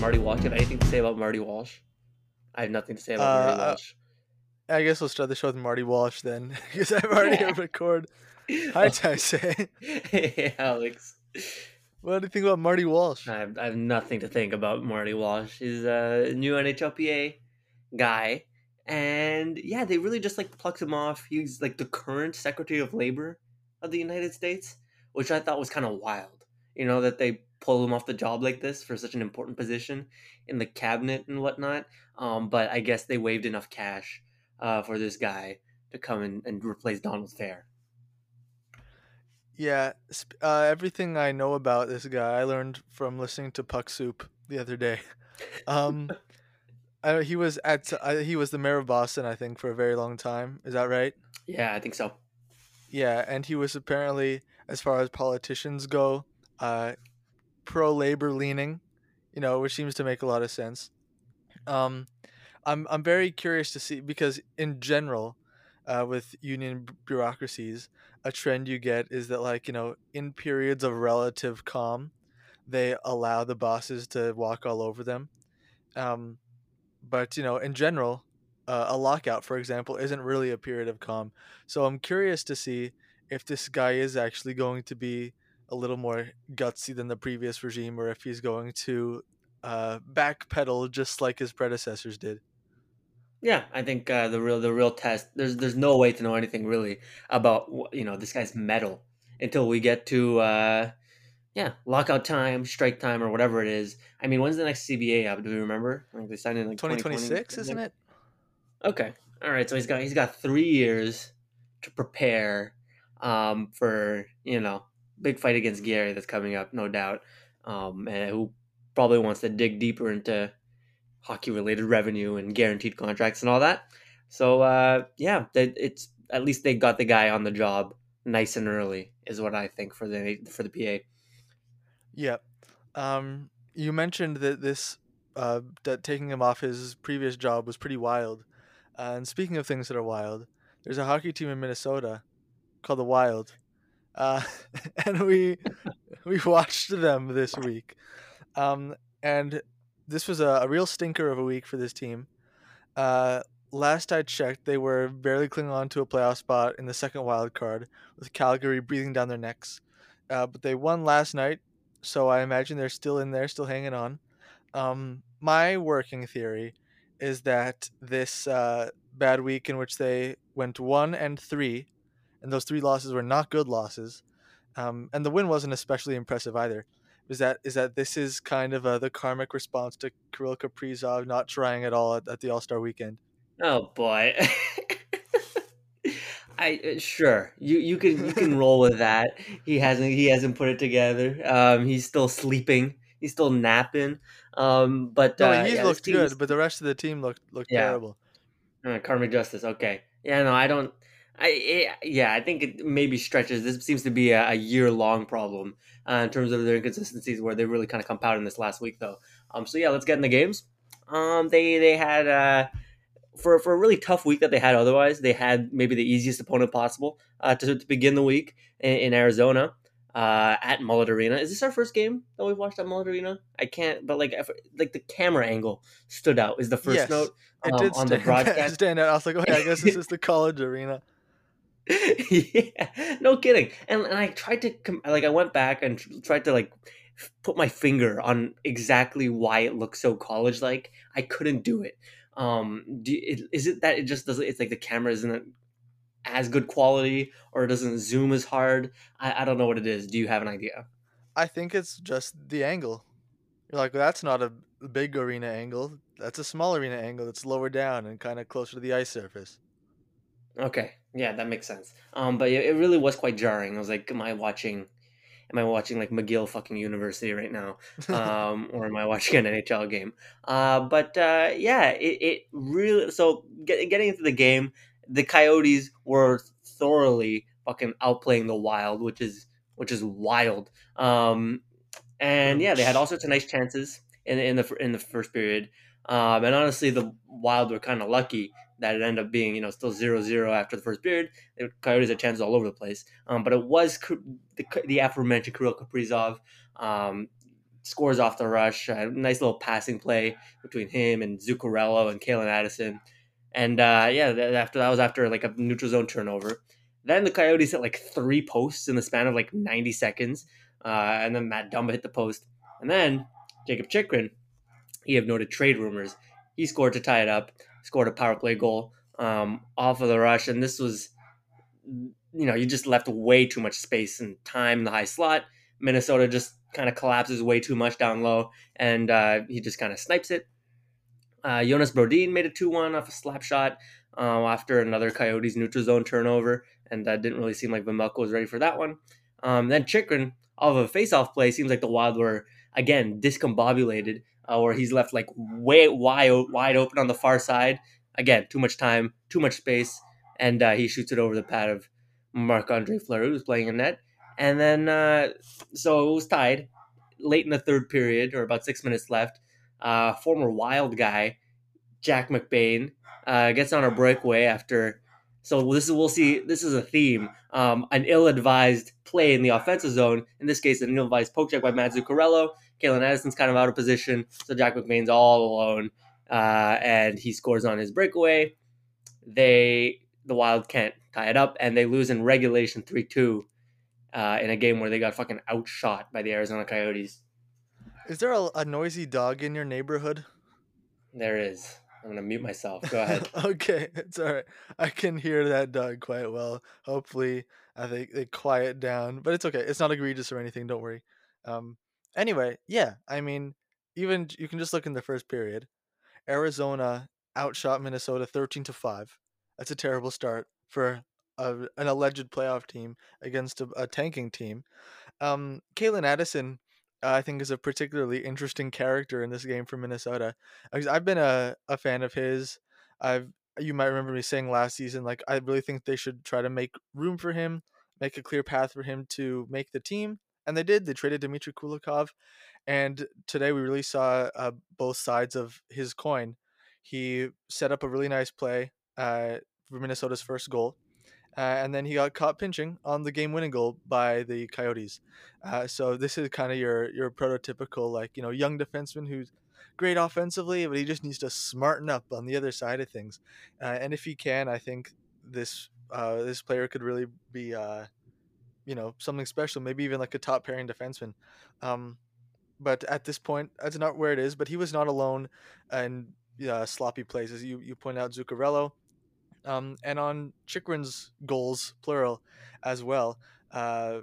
Marty Walsh? Do you have anything to say about Marty Walsh? I have nothing to say about Uh, Marty Walsh. I guess we'll start the show with Marty Walsh then, because I've already hit record. Hi, Taisei. hey, Alex. What do you think about Marty Walsh? I have, I have nothing to think about Marty Walsh. He's a new NHLPA guy. And yeah, they really just like plucked him off. He's like the current Secretary of Labor of the United States, which I thought was kind of wild. You know, that they pull him off the job like this for such an important position in the cabinet and whatnot. Um, but I guess they waived enough cash uh, for this guy to come in and replace Donald Fehr. Yeah, uh, everything I know about this guy, I learned from listening to Puck Soup the other day. Um, I, he was at uh, he was the mayor of Boston, I think, for a very long time. Is that right? Yeah, I think so. Yeah, and he was apparently, as far as politicians go, uh, pro labor leaning, you know, which seems to make a lot of sense. Um, I'm I'm very curious to see because in general, uh, with union bureaucracies, a trend you get is that like you know in periods of relative calm, they allow the bosses to walk all over them. Um, but you know in general, uh, a lockout, for example, isn't really a period of calm. So I'm curious to see if this guy is actually going to be a little more gutsy than the previous regime, or if he's going to uh, backpedal just like his predecessors did. Yeah, I think uh, the real the real test. There's there's no way to know anything really about you know this guy's mettle until we get to uh, yeah lockout time, strike time, or whatever it is. I mean, when's the next CBA up? Do we remember? I think they signed in like 2026, isn't it? Okay, all right. So he's got he's got three years to prepare um, for you know big fight against Gary that's coming up, no doubt. Um, and who probably wants to dig deeper into hockey related revenue and guaranteed contracts and all that. So uh, yeah, it's at least they got the guy on the job nice and early is what I think for the for the PA. Yeah. Um, you mentioned that this uh, that taking him off his previous job was pretty wild. Uh, and speaking of things that are wild, there's a hockey team in Minnesota called the Wild, uh, and we we watched them this week. Um, and this was a, a real stinker of a week for this team. Uh, last I checked, they were barely clinging on to a playoff spot in the second wild card, with Calgary breathing down their necks. Uh, but they won last night, so I imagine they're still in there, still hanging on. Um, my working theory is that this uh, bad week in which they went one and three, and those three losses were not good losses, um, and the win wasn't especially impressive either. Is that is that this is kind of uh, the karmic response to Kirill Kaprizov not trying at all at, at the All Star Weekend? Oh boy. I uh, sure you you can you can roll with that. He hasn't he hasn't put it together. Um, he's still sleeping. He's still napping. Um, but No, uh, he's yeah, looked good, but the rest of the team looked looked Yeah. terrible. Uh, karmic justice. Okay. Yeah. No, I don't. I eh, yeah. I think it maybe stretches. This seems to be a, a year long problem uh, in terms of their inconsistencies, where they really kind of compounded in this last week, though. Um. So yeah, let's get in the games. Um. They they had uh for for a really tough week that they had. Otherwise, they had maybe the easiest opponent possible uh, to to begin the week in, in Arizona. Uh, at Mullet Arena. Is this our first game that we've watched at Mullet Arena? I can't, but like, if, like the camera angle stood out. Is the first Yes. note It um, did on the stand, broadcast? stand out. I was like, oh yeah, I guess this is the college arena. yeah, no kidding. And and I tried to like I went back and tr- tried to like put my finger on exactly why it looks so college like. I couldn't do it. Um, do it, is it that it just doesn't? It's like the camera isn't as good quality, or it doesn't zoom as hard. I, I don't know what it is. Do you have an idea? I think it's just the angle. You're like, well, that's not a big arena angle. That's a small arena angle that's lower down and kind of closer to the ice surface. Okay, yeah, that makes sense. Um, but it, it really was quite jarring. I was like, am I watching? Am I watching like McGill fucking University right now? um, or am I watching an NHL game? Uh, but uh, yeah, it, it really. So get, getting into the game, the Coyotes were thoroughly fucking outplaying the Wild, which is which is wild. Um, and yeah, they had all sorts of nice chances in in the in the first period. Um, and honestly, the Wild were kind of lucky that it ended up being you know still 0-0 after the first period. The Coyotes had chances all over the place. Um, but it was the, the aforementioned Kirill Kaprizov. Um, scores off the rush. A nice little passing play between him and Zuccarello and Calen Addison. And uh, yeah, after that was after like a neutral zone turnover. Then the Coyotes hit like three posts in the span of like 90 seconds. Uh, and then Matt Dumba hit the post. And then Jakob Chychrun, he have noted trade rumors. He scored to tie it up, scored a power play goal um, off of the rush. And this was, you know, you just left way too much space and time in the high slot. Minnesota just kind of collapses way too much down low, and uh, he just kind of snipes it. Uh, Jonas Brodin made a 2 1 off a slap shot uh, after another Coyotes neutral zone turnover, and that didn't really seem like Vejmelka was ready for that one. Um, then Chychrun, off of a face-off play, seems like the Wild were, again, discombobulated, uh, or he's left like way wide, wide open on the far side. Again, too much time, too much space, and uh, he shoots it over the pad of Marc Andre Fleury, who's playing in net. And then, uh, so it was tied late in the third period, or about six minutes left. Uh, former Wild guy, Jack McBain, uh, gets on a breakaway after. So this is we'll see. This is a theme. Um, an ill-advised play in the offensive zone. In this case, an ill-advised poke check by Matt Zuccarello. Calen Addison's kind of out of position, so Jack McBain's all alone, uh, and he scores on his breakaway. They the Wild can't tie it up, and they lose in regulation three two. Uh, in a game where they got fucking outshot by the Arizona Coyotes. Is there a, a noisy dog in your neighborhood? There is. I'm gonna mute myself. Go ahead. okay, it's all right. I can hear that dog quite well. Hopefully, I think they quiet down, but it's okay. It's not egregious or anything. Don't worry. Um. Anyway, yeah. I mean, even you can just look in the first period. Arizona outshot Minnesota 13 to five. That's a terrible start for a, an alleged playoff team against a, a tanking team. Um, Calen Addison I think is a particularly interesting character in this game for Minnesota. I've been a, a fan of his. I've you might remember me saying last season like I really think they should try to make room for him, make a clear path for him to make the team, and they did. They traded Dmitry Kulikov, and today we really saw uh, both sides of his coin. He set up a really nice play uh, for Minnesota's first goal uh, and then he got caught pinching on the game-winning goal by the Coyotes. Uh, so this is kind of your your prototypical like you know young defenseman who's great offensively, but he just needs to smarten up on the other side of things. Uh, and if he can, I think this uh, this player could really be you know something special, maybe even like a top pairing defenseman. Um, but at this point, that's not where it is. But he was not alone in uh, sloppy plays, as you you point out, Zuccarello um, and on Chychrun's goals, plural, as well. Uh,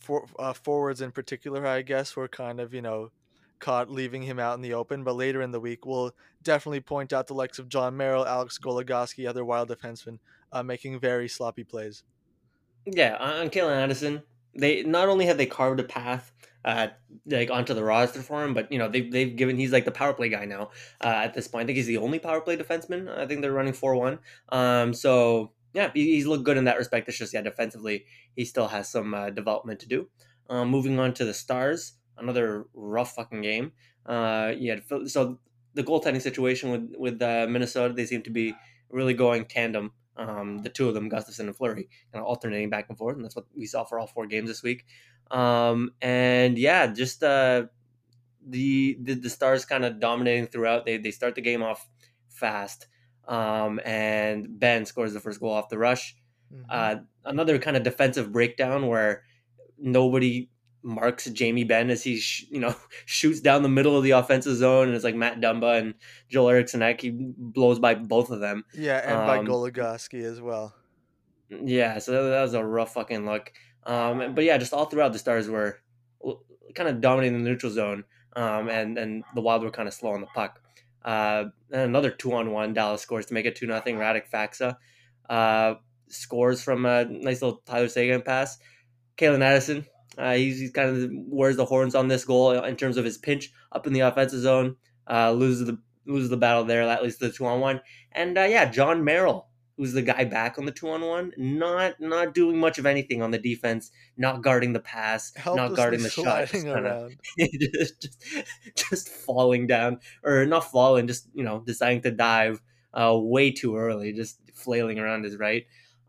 for uh, forwards in particular, I guess, were kind of you know caught leaving him out in the open. But later in the week, we'll definitely point out the likes of Jon Merrill, Alex Goligoski, other Wild defensemen uh, making very sloppy plays. Yeah, on Calen Addison, they not only have they carved a path uh, like onto the roster for him. But you know they've they've given he's like the power play guy now uh, at this point. I think he's the only power play defenseman. I think they're running four one. Um, so yeah, he's looked good in that respect. It's just yeah, defensively he still has some uh, development to do. Um, moving on to the Stars, another rough fucking game. Uh, yeah, so the goaltending situation with with uh, Minnesota, they seem to be really going tandem. Um, the two of them, Gustavsson and Fleury, kind of alternating back and forth, and that's what we saw for all four games this week. Um, and yeah, just uh, the, the the Stars kind of dominating throughout. They they start the game off fast, um, and Benn scores the first goal off the rush. Mm-hmm. Uh, another kind of defensive breakdown where nobody marks Jamie Benn as he sh- you know shoots down the middle of the offensive zone, and it's like Matt Dumba and Joel Eriksson He blows by both of them. Yeah, and um, by Goligoski as well. Yeah, so that, that was a rough fucking look. Um, but yeah, just all throughout the Stars were kind of dominating the neutral zone, um, and and the Wild were kind of slow on the puck. Uh, and another two on one, Dallas scores to make it two nothing. Radek Faksa uh, scores from a nice little Tyler Seguin pass. Calen Addison, uh, he's, he's kind of wears the horns on this goal in terms of his pinch up in the offensive zone. Uh, loses the loses the battle there. That leads to the two on one. And uh, yeah, Jon Merrill who's the guy back on the two on one, not not doing much of anything on the defense, not guarding the pass, not guarding the shot, just, kinda, just, just, just falling down or not falling, just you know deciding to dive uh, way too early, just flailing around his right.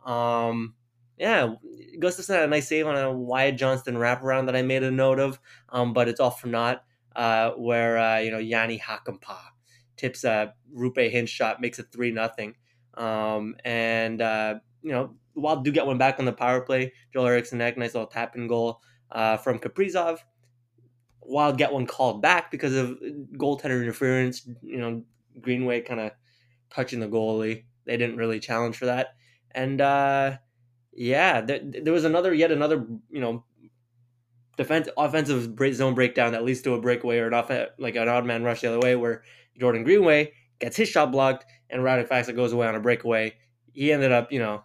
Um, yeah, Gustavsson had a nice save on a Wyatt Johnston wraparound that I made a note of, um, but it's all for naught. Uh, where uh, you know Jani Hakanpää tips a Roope Hintz shot, makes it three nothing, um, and uh, you know Wild do get one back on the power play. Joel Eriksson nice little tap in goal uh, from Kaprizov. Wild get one called back because of goaltender interference. You know Greenway kind of touching the goalie. They didn't really challenge for that, and uh, yeah, there, there was another yet another you know defense offensive zone breakdown that leads to a breakaway or an off like an odd man rush the other way where Jordan Greenway gets his shot blocked and Radek Faksa goes away on a breakaway. He ended up, you know,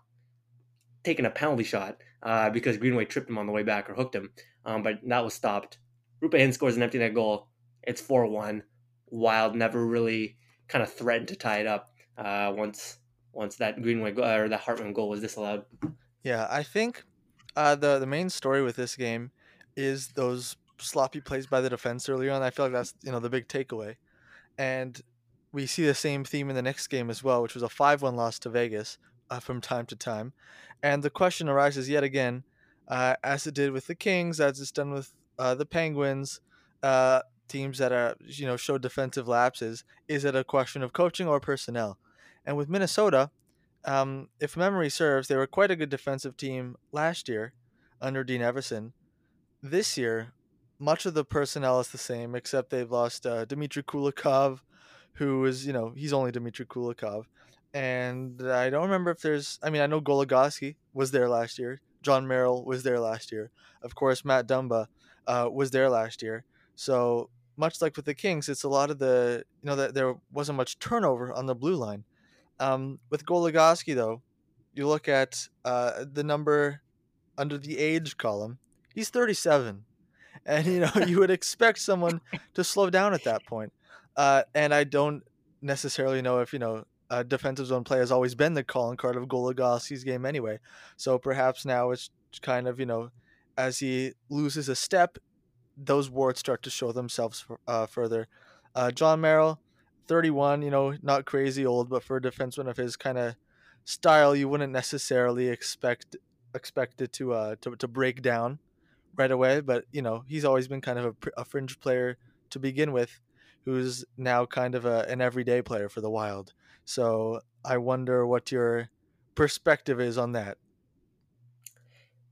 taking a penalty shot uh, because Greenway tripped him on the way back or hooked him, um, but that was stopped. Roope Hintz scores an empty net goal. It's four one. Wild never really kind of threatened to tie it up uh, once once that Greenway go- or that Hartman goal was disallowed. Yeah, I think uh, the the main story with this game is those sloppy plays by the defense earlier on. I feel like that's you know the big takeaway, and we see the same theme in the next game as well, which was a five one loss to Vegas uh, from time to time, and the question arises yet again, uh, as it did with the Kings, as it's done with uh, the Penguins, uh, teams that are you know show defensive lapses. Is it a question of coaching or personnel? And with Minnesota, um, if memory serves, they were quite a good defensive team last year under Dean Evason. this year, much of the personnel is the same, except they've lost uh, Dmitry Kulikov, who is, you know, he's only Dmitry Kulikov. And I don't remember if there's, I mean, I know Goligoski was there last year. Jon Merrill was there last year. Of course, Matt Dumba uh, was there last year. So much like with the Kings, it's a lot of the, you know, that there wasn't much turnover on the blue line. Um, with Goligoski, though, you look at uh, the number under the age column, He's 37, and you know you would expect someone to slow down at that point. Uh, and I don't necessarily know if you know a defensive zone play has always been the calling card of Goligoski's game anyway. So perhaps now it's kind of you know as he loses a step, those warts start to show themselves uh, further. Uh, Jon Merrill, 31, you know, not crazy old, but for a defenseman of his kind of style, you wouldn't necessarily expect it to uh to, to break down right away, but you know he's always been kind of a, a fringe player to begin with, who's now kind of a, an everyday player for the Wild. So I wonder what your perspective is on that.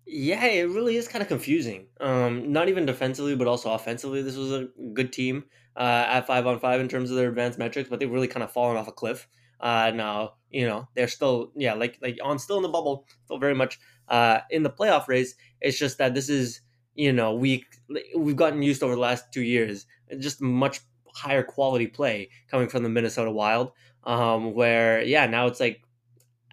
Yeah, it really is kind of confusing. Um, not even defensively, but also offensively. This was a good team uh, at five on five in terms of their advanced metrics, but they've really kind of fallen off a cliff. Uh, now, you know, they're still, yeah, like like I'm still in the bubble, still very much uh, in the playoff race. It's just that this is you know we we've gotten used over the last two years just much higher quality play coming from the Minnesota Wild. Um, where yeah, now it's like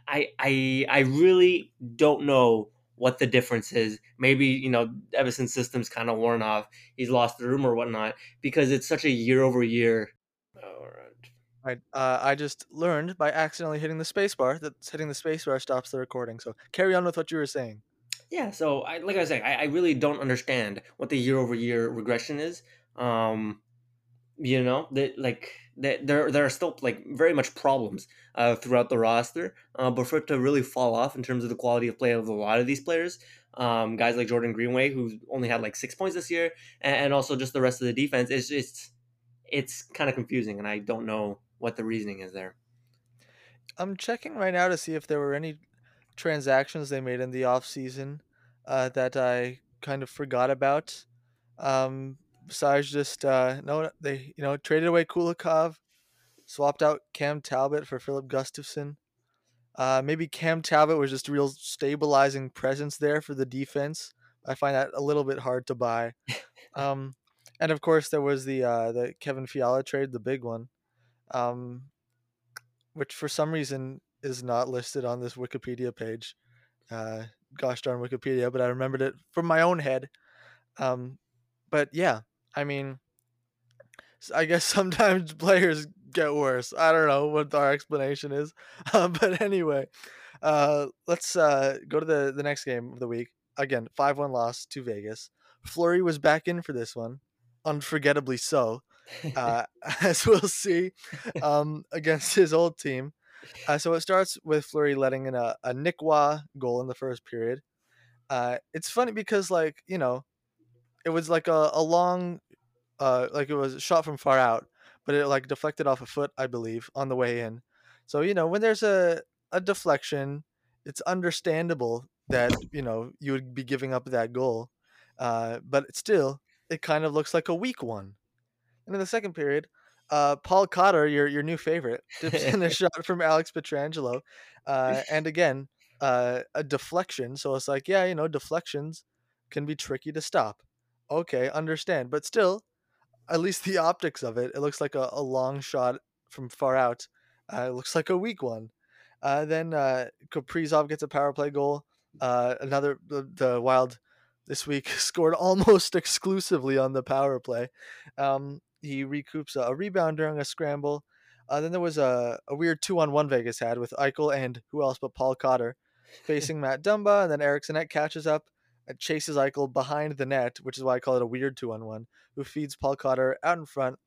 I I I really don't know what the difference is. Maybe you know Evason's system's kind of worn off. He's lost the room or whatnot because it's such a year over year. All right. Right. Uh, I just learned by accidentally hitting the spacebar that hitting the spacebar stops the recording. So carry on with what you were saying. Yeah, so I like I was saying, I, I really don't understand what the year over year regression is. Um, you know, that like that there there are still like very much problems uh, throughout the roster, uh, but for it to really fall off in terms of the quality of play of a lot of these players, um, guys like Jordan Greenway who only had like six points this year, and, and also just the rest of the defense, it's just it's kind of confusing, and I don't know what the reasoning is there. I'm checking right now to see if there were any transactions they made in the off season uh, that I kind of forgot about. Um, besides just uh, no, they you know traded away Kulikov, swapped out Cam Talbot for Filip Gustavsson. Uh, maybe Cam Talbot was just a real stabilizing presence there for the defense. I find that a little bit hard to buy. Um, and of course, there was the uh, the Kevin Fiala trade, the big one, um, which for some reason is not listed on this Wikipedia page. Uh, gosh darn Wikipedia, but I remembered it from my own head. Um, but yeah, I mean, I guess sometimes players get worse. I don't know what our explanation is, um, but anyway, uh, let's uh, go to the the next game of the week. Again, five one loss to Vegas. Fleury was back in for this one, unforgettably so, uh, as we'll see, um, against his old team. Uh, so it starts with Fleury letting in a, a Nick Roy goal in the first period. Uh, it's funny because like you know, it was like a, a long, uh, like it was shot from far out, but it like deflected off a foot, I believe, on the way in. So you know, when there's a a deflection, it's understandable that you know you would be giving up that goal, uh, but still, it kind of looks like a weak one. And in the second period, uh, Paul Cotter, your your new favorite, dips in a shot from Alex Pietrangelo, uh, and again uh, a deflection. So it's like, yeah, you know, deflections can be tricky to stop. Okay, understand, but still, at least the optics of it, it looks like a, a long shot from far out. Uh, it looks like a weak one. Uh, then uh, Kaprizov gets a power play goal. Uh, another the, the Wild this week scored almost exclusively on the power play. Um, he recoups a, a, rebound during a scramble. Uh, then there was a, a weird two on one Vegas had with Eichel and who else but Paul Cotter facing Matt Dumba, and then Eriksson catches up and chases Eichel behind the net, which is why I call it a weird two on one, who feeds Paul Cotter out in front.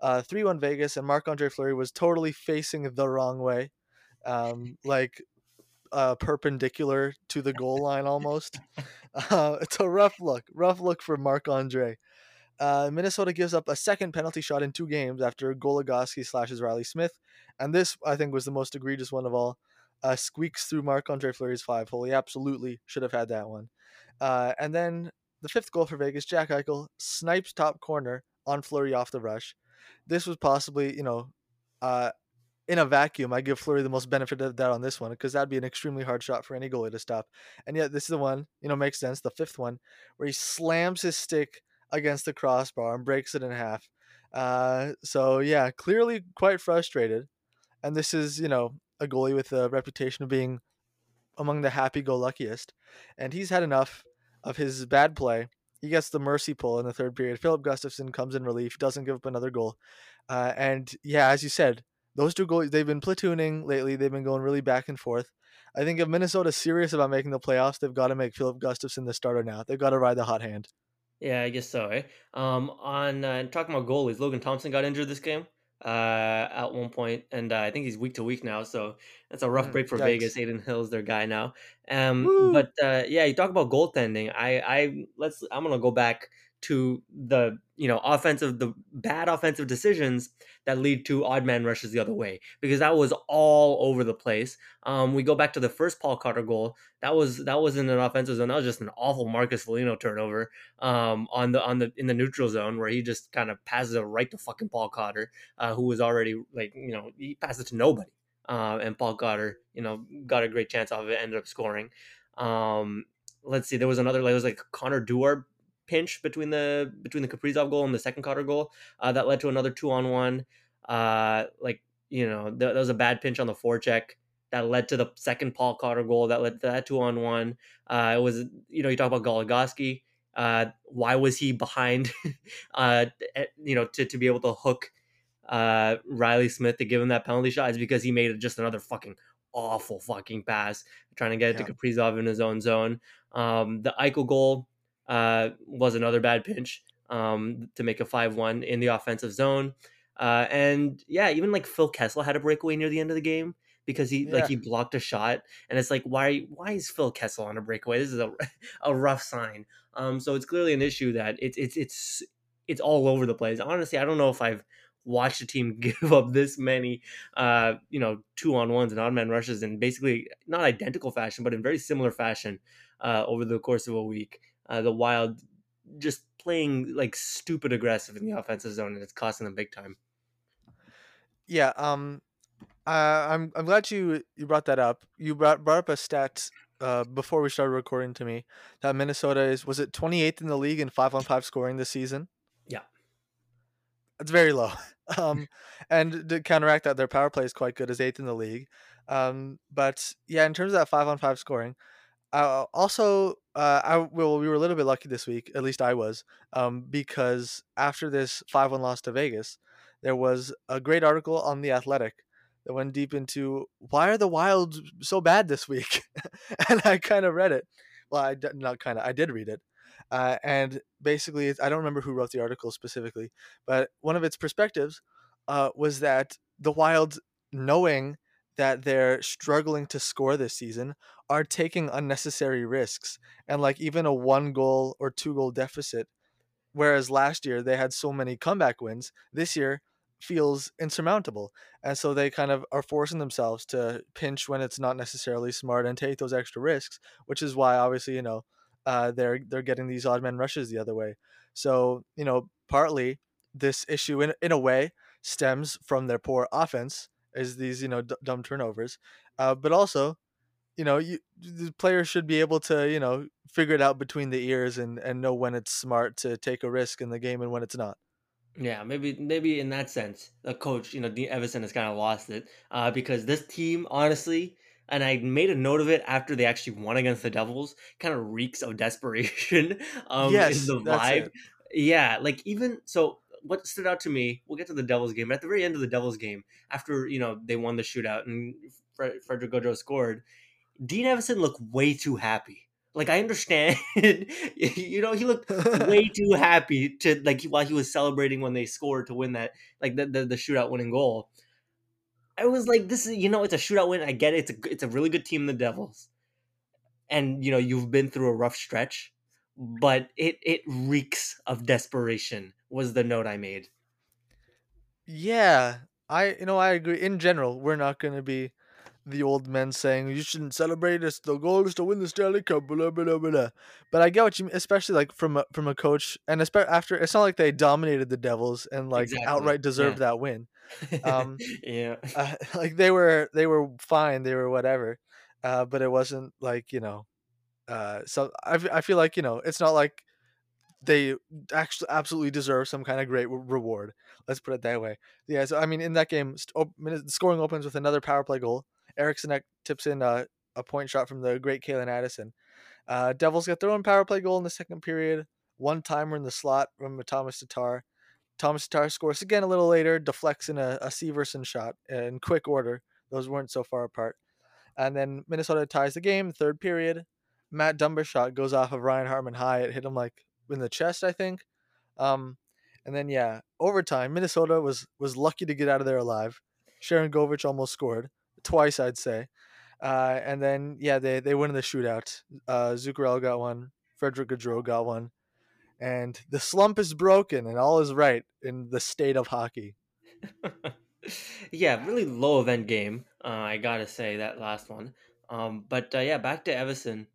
Uh, 3 1 Vegas, and Marc Andre Fleury was totally facing the wrong way, um, like uh, perpendicular to the goal line almost. Uh, it's a rough look, rough look for Marc Andre. Uh, Minnesota gives up a second penalty shot in two games after Goligoski slashes Reilly Smith, and this I think was the most egregious one of all. Uh, squeaks through Marc Andre Fleury's five hole. He absolutely should have had that one. Uh, and then the fifth goal for Vegas, Jack Eichel snipes top corner on Fleury off the rush. This was possibly, you know, uh, in a vacuum, I give Fleury the most benefit of that on this one because that'd be an extremely hard shot for any goalie to stop. And yet, this is the one, you know, makes sense. The fifth one where he slams his stick against the crossbar and breaks it in half. Uh, so yeah, clearly quite frustrated. And this is, you know, a goalie with a reputation of being among the happy-go-luckiest, and he's had enough of his bad play. He gets the mercy pull in the third period. Filip Gustavsson comes in relief, doesn't give up another goal, uh, and yeah, as you said, those two goalies, they've been platooning lately. They've been going really back and forth. I think if Minnesota's serious about making the playoffs, they've got to make Filip Gustavsson the starter now. They've got to ride the hot hand. Yeah, I guess so. Eh? Um, on uh, talking about goalies, Logan Thompson got injured this game uh, at one point, and uh, I think he's week to week now. So that's a rough mm, break for yikes. Vegas. Adin Hill's their guy now. Um, but uh, yeah, you talk about goaltending. I, I let's. I'm gonna go back to the you know offensive the bad offensive decisions that lead to odd man rushes the other way because that was all over the place. Um, we go back to the first Paul Cotter goal. That was that wasn't an offensive zone. That was just an awful Marcus Foligno turnover um, on the on the in the neutral zone where he just kind of passes it right to fucking Paul Cotter, uh, who was already like you know he passed it to nobody. Uh, and Paul Cotter, you know, got a great chance off of it, ended up scoring. Um, let's see, there was another, like, it was like Connor Dewar pinch between the between the Kaprizov goal and the second Cotter goal uh, that led to another two on one. Uh, like you know, th- that was a bad pinch on the forecheck that led to the second Paul Cotter goal that led to that two on one. Uh, it was you know you talk about Goligoski. Uh, why was he behind? uh, you know, to, to be able to hook uh, Reilly Smith to give him that penalty shot is because he made just another fucking awful fucking pass trying to get it yeah. to Kaprizov in his own zone. Um, the Eichel goal, uh, was another bad pinch um, to make a 5 1 in the offensive zone. Uh, and yeah, even like Phil Kessel had a breakaway near the end of the game because he yeah. like he blocked a shot, and it's like why why is Phil Kessel on a breakaway? This is a a rough sign. Um, so it's clearly an issue that it's it's it's it's all over the place. Honestly, I don't know if I've watched a team give up this many, uh, you know, two on ones and odd man rushes in basically not identical fashion, but in very similar fashion uh, over the course of a week uh, the Wild just playing like stupid aggressive in the offensive zone, and it's costing them big time. Yeah, um, uh, I'm I'm glad you you brought that up. You brought brought up a stat uh, before we started recording to me that Minnesota is was it 28th in the league in five on five scoring this season. Yeah, it's very low. Um, and to counteract that, their power play is quite good, as eighth in the league. Um, but yeah, in terms of that five on five scoring, uh, also, uh, I well, we were a little bit lucky this week. At least I was, um, because after this five-one loss to Vegas, there was a great article on the Athletic that went deep into why are the Wild so bad this week, and I kind of read it. Well, I not kind of, I did read it, uh, and basically, I don't remember who wrote the article specifically, but one of its perspectives uh, was that the Wild, knowing that they're struggling to score this season are taking unnecessary risks and like even a one goal or two goal deficit whereas last year they had so many comeback wins this year feels insurmountable. And so they kind of are forcing themselves to pinch when it's not necessarily smart and take those extra risks which is why obviously you know uh, they're they're getting these odd man rushes the other way. So you know partly this issue in, in a way stems from their poor offense is these you know d- dumb turnovers uh, but also you know you the players should be able to you know figure it out between the ears and and know when it's smart to take a risk in the game and when it's not Yeah, maybe maybe in that sense, the coach, you know, Dean Evason has kind of lost it uh, because this team, honestly, and I made a note of it after they actually won against the Devils, kind of reeks of desperation um, in yes the that's vibe. it Yeah, like even so, what stood out to me, we'll get to the Devils game, but at the very end of the Devils game, after you know they won the shootout and Fre- Frederick Gaudreau scored, Dean Evason looked way too happy. Like I understand, you know, he looked way too happy to like while he was celebrating when they scored to win that like the the, the shootout winning goal. I was like, this is you know, it's a shootout win. I get it. It's a it's a really good team, the Devils, and you know you've been through a rough stretch, but it it reeks of desperation. Was the note I made. yeah i you know i agree in general we're not going to be the old men saying you shouldn't celebrate this. The goal is to win the Stanley Cup. Blah, blah, blah, blah. But I get what you mean, especially like from a, from a coach, and especially after it's not like they dominated the Devils and like Exactly. outright deserved Yeah. that win. Um, yeah. uh, like they were they were fine, they were whatever, uh, but it wasn't like you know. Uh, so I feel like you know it's not like they actually absolutely deserve some kind of great re- reward. Let's put it that way. Yeah. So I mean, in that game, scoring opens with another power play goal. Eriksson tips in a, a point shot from the great Calen Addison. Uh, Devils get their own power play goal in the second period. One timer in the slot from Tomas Tatar. Tomas Tatar scores again a little later, deflects in a, a Severson shot in quick order. Those weren't so far apart. And then Minnesota ties the game, third period. Matt Dumba shot goes off of Ryan Hartman high. It hit him like in the chest, I think. Um, and then yeah, overtime. Minnesota was was lucky to get out of there alive. Sharangovich almost scored twice, I'd say. Uh, and then yeah, they they win in the shootout. Uh, Zuccarello got one. Frederick Gaudreau got one. And the slump is broken, and all is right in the state of hockey. yeah, really low event game. Uh, I gotta say that last one. Um, but uh, yeah, back to Evason.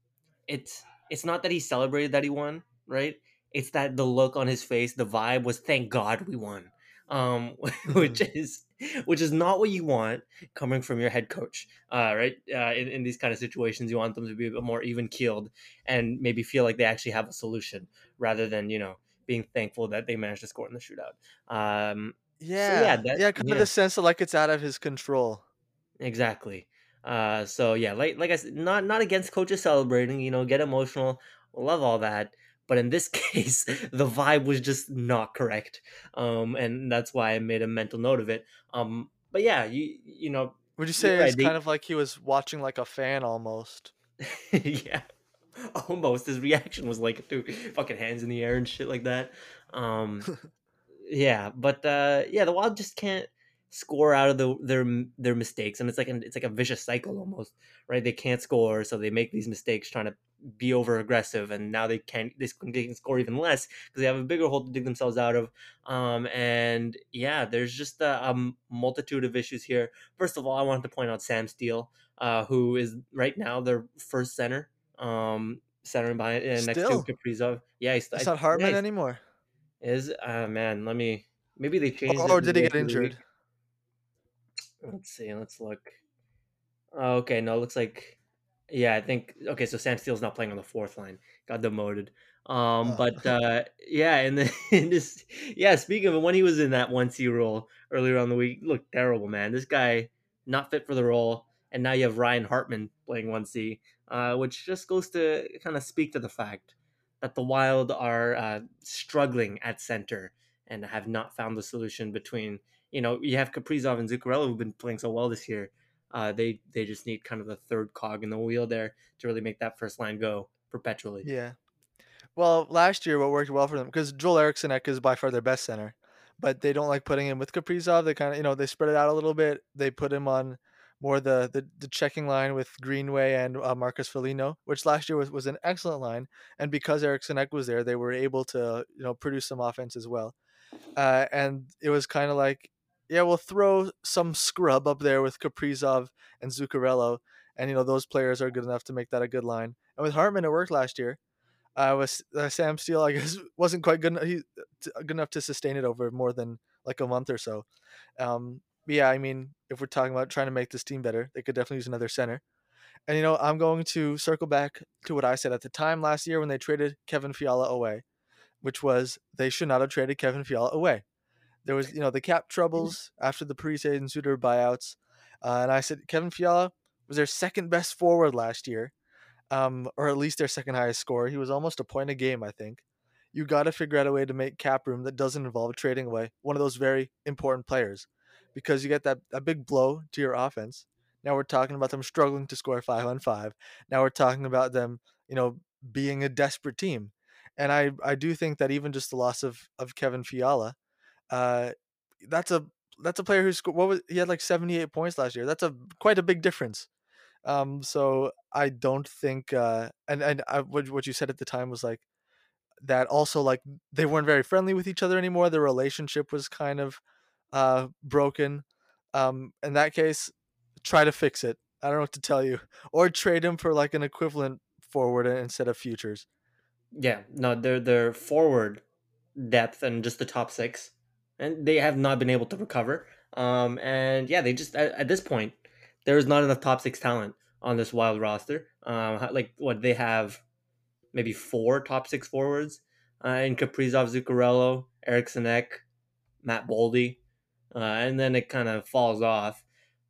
It's it's not that he celebrated that he won, right? It's that the look on his face, the vibe was thank God we won. Um, which is which is not what you want coming from your head coach, uh, right? Uh, in, in these kind of situations, you want them to be a bit more even keeled and maybe feel like they actually have a solution rather than you know being thankful that they managed to score in the shootout. Um, so yeah, Yeah, that yeah, kind of the sense of like it's out of his control. exactly. Uh, so yeah, like like I said, not not against coaches celebrating. You know, get emotional, love all that. But in this case, the vibe was just not correct, um, and that's why I made a mental note of it. Um, but yeah, you you know, Would you say it's right. kind They of like he was watching like a fan almost? yeah, almost. His reaction was like, dude, fucking hands in the air and shit like that. Um, Yeah, but uh, yeah, the Wild just can't score out of the, their their mistakes, and it's like an, it's like a vicious cycle almost, right? They can't score, so they make these mistakes trying to be over aggressive, and now they can't they, they can score even less because they have a bigger hole to dig themselves out of. Um, and yeah, there's just a multitude of issues here. First of all, I wanted to point out Sam Steele, uh, who is right now their first center, um, center behind uh, next to Kaprizov. Yeah, he's, it's I, not yeah, Hartman he's anymore. is uh man, let me maybe they changed Or, or did he get injured? Let's see, let's look. Oh, okay, no, it looks like yeah, I think okay, so Sam Steele's not playing on the fourth line. Got demoted. Um, Uh, but uh yeah, and then yeah, speaking of it, when he was in that one C role earlier on the week, looked terrible, man. This guy not fit for the role, and now you have Ryan Hartman playing one C, uh, which just goes to kind of speak to the fact that the Wild are uh, struggling at center and have not found the solution between you know you have Kaprizov and Zuccarello who've been playing so well this year. Uh, they they just need kind of the third cog in the wheel there to really make that first line go perpetually. yeah. Well, last year what worked well for them because Joel Eriksson is by far their best center, but they don't like putting him with Kaprizov. They kind of you know they spread it out a little bit. They put him on more the the, the checking line with Greenway and uh, Marcus Foligno, which last year was, was an excellent line, and because Eriksson Ek was there, they were able to you know produce some offense as well. Uh, and it was kind of like, yeah, we'll throw some scrub up there with Kaprizov and Zuccarello, and you know those players are good enough to make that a good line. And with Hartman, it worked last year. Uh, was uh, Sam Steele, I guess, wasn't quite good, he, good enough to sustain it over more than like a month or so. Um, yeah, I mean, if we're talking about trying to make this team better, they could definitely use another center. And you know, I'm going to circle back to what I said at the time last year when they traded Kevin Fiala away, which was they should not have traded Kevin Fiala away. There was, you know, the cap troubles after the Parise and Suter buyouts, uh, and I said Kevin Fiala was their second best forward last year, um, or at least their second highest score. He was almost a point a game, I think. You got to figure out a way to make cap room that doesn't involve trading away one of those very important players, because you get that a big blow to your offense. Now we're talking about them struggling to score five on five. Now we're talking about them, you know, being a desperate team. And I, I do think that even just the loss of, of Kevin Fiala, uh, that's a that's a player who scored what was he had like 78 points last year. That's a quite a big difference. Um, so I don't think uh, and and I, what what you said at the time was like that also like they weren't very friendly with each other anymore. The relationship was kind of uh, broken. Um, in that case, try to fix it. I don't know what to tell you, or trade him for like an equivalent forward instead of futures. Yeah, no, they're they're forward depth and just the top six, and they have not been able to recover. Um, and yeah, they just at, at this point, there is not enough top six talent on this wild roster. Um, like what they have, maybe four top six forwards, uh, in Kaprizov, Zuccarello, Eriksson Ek, Matt Boldy, uh, and then it kind of falls off.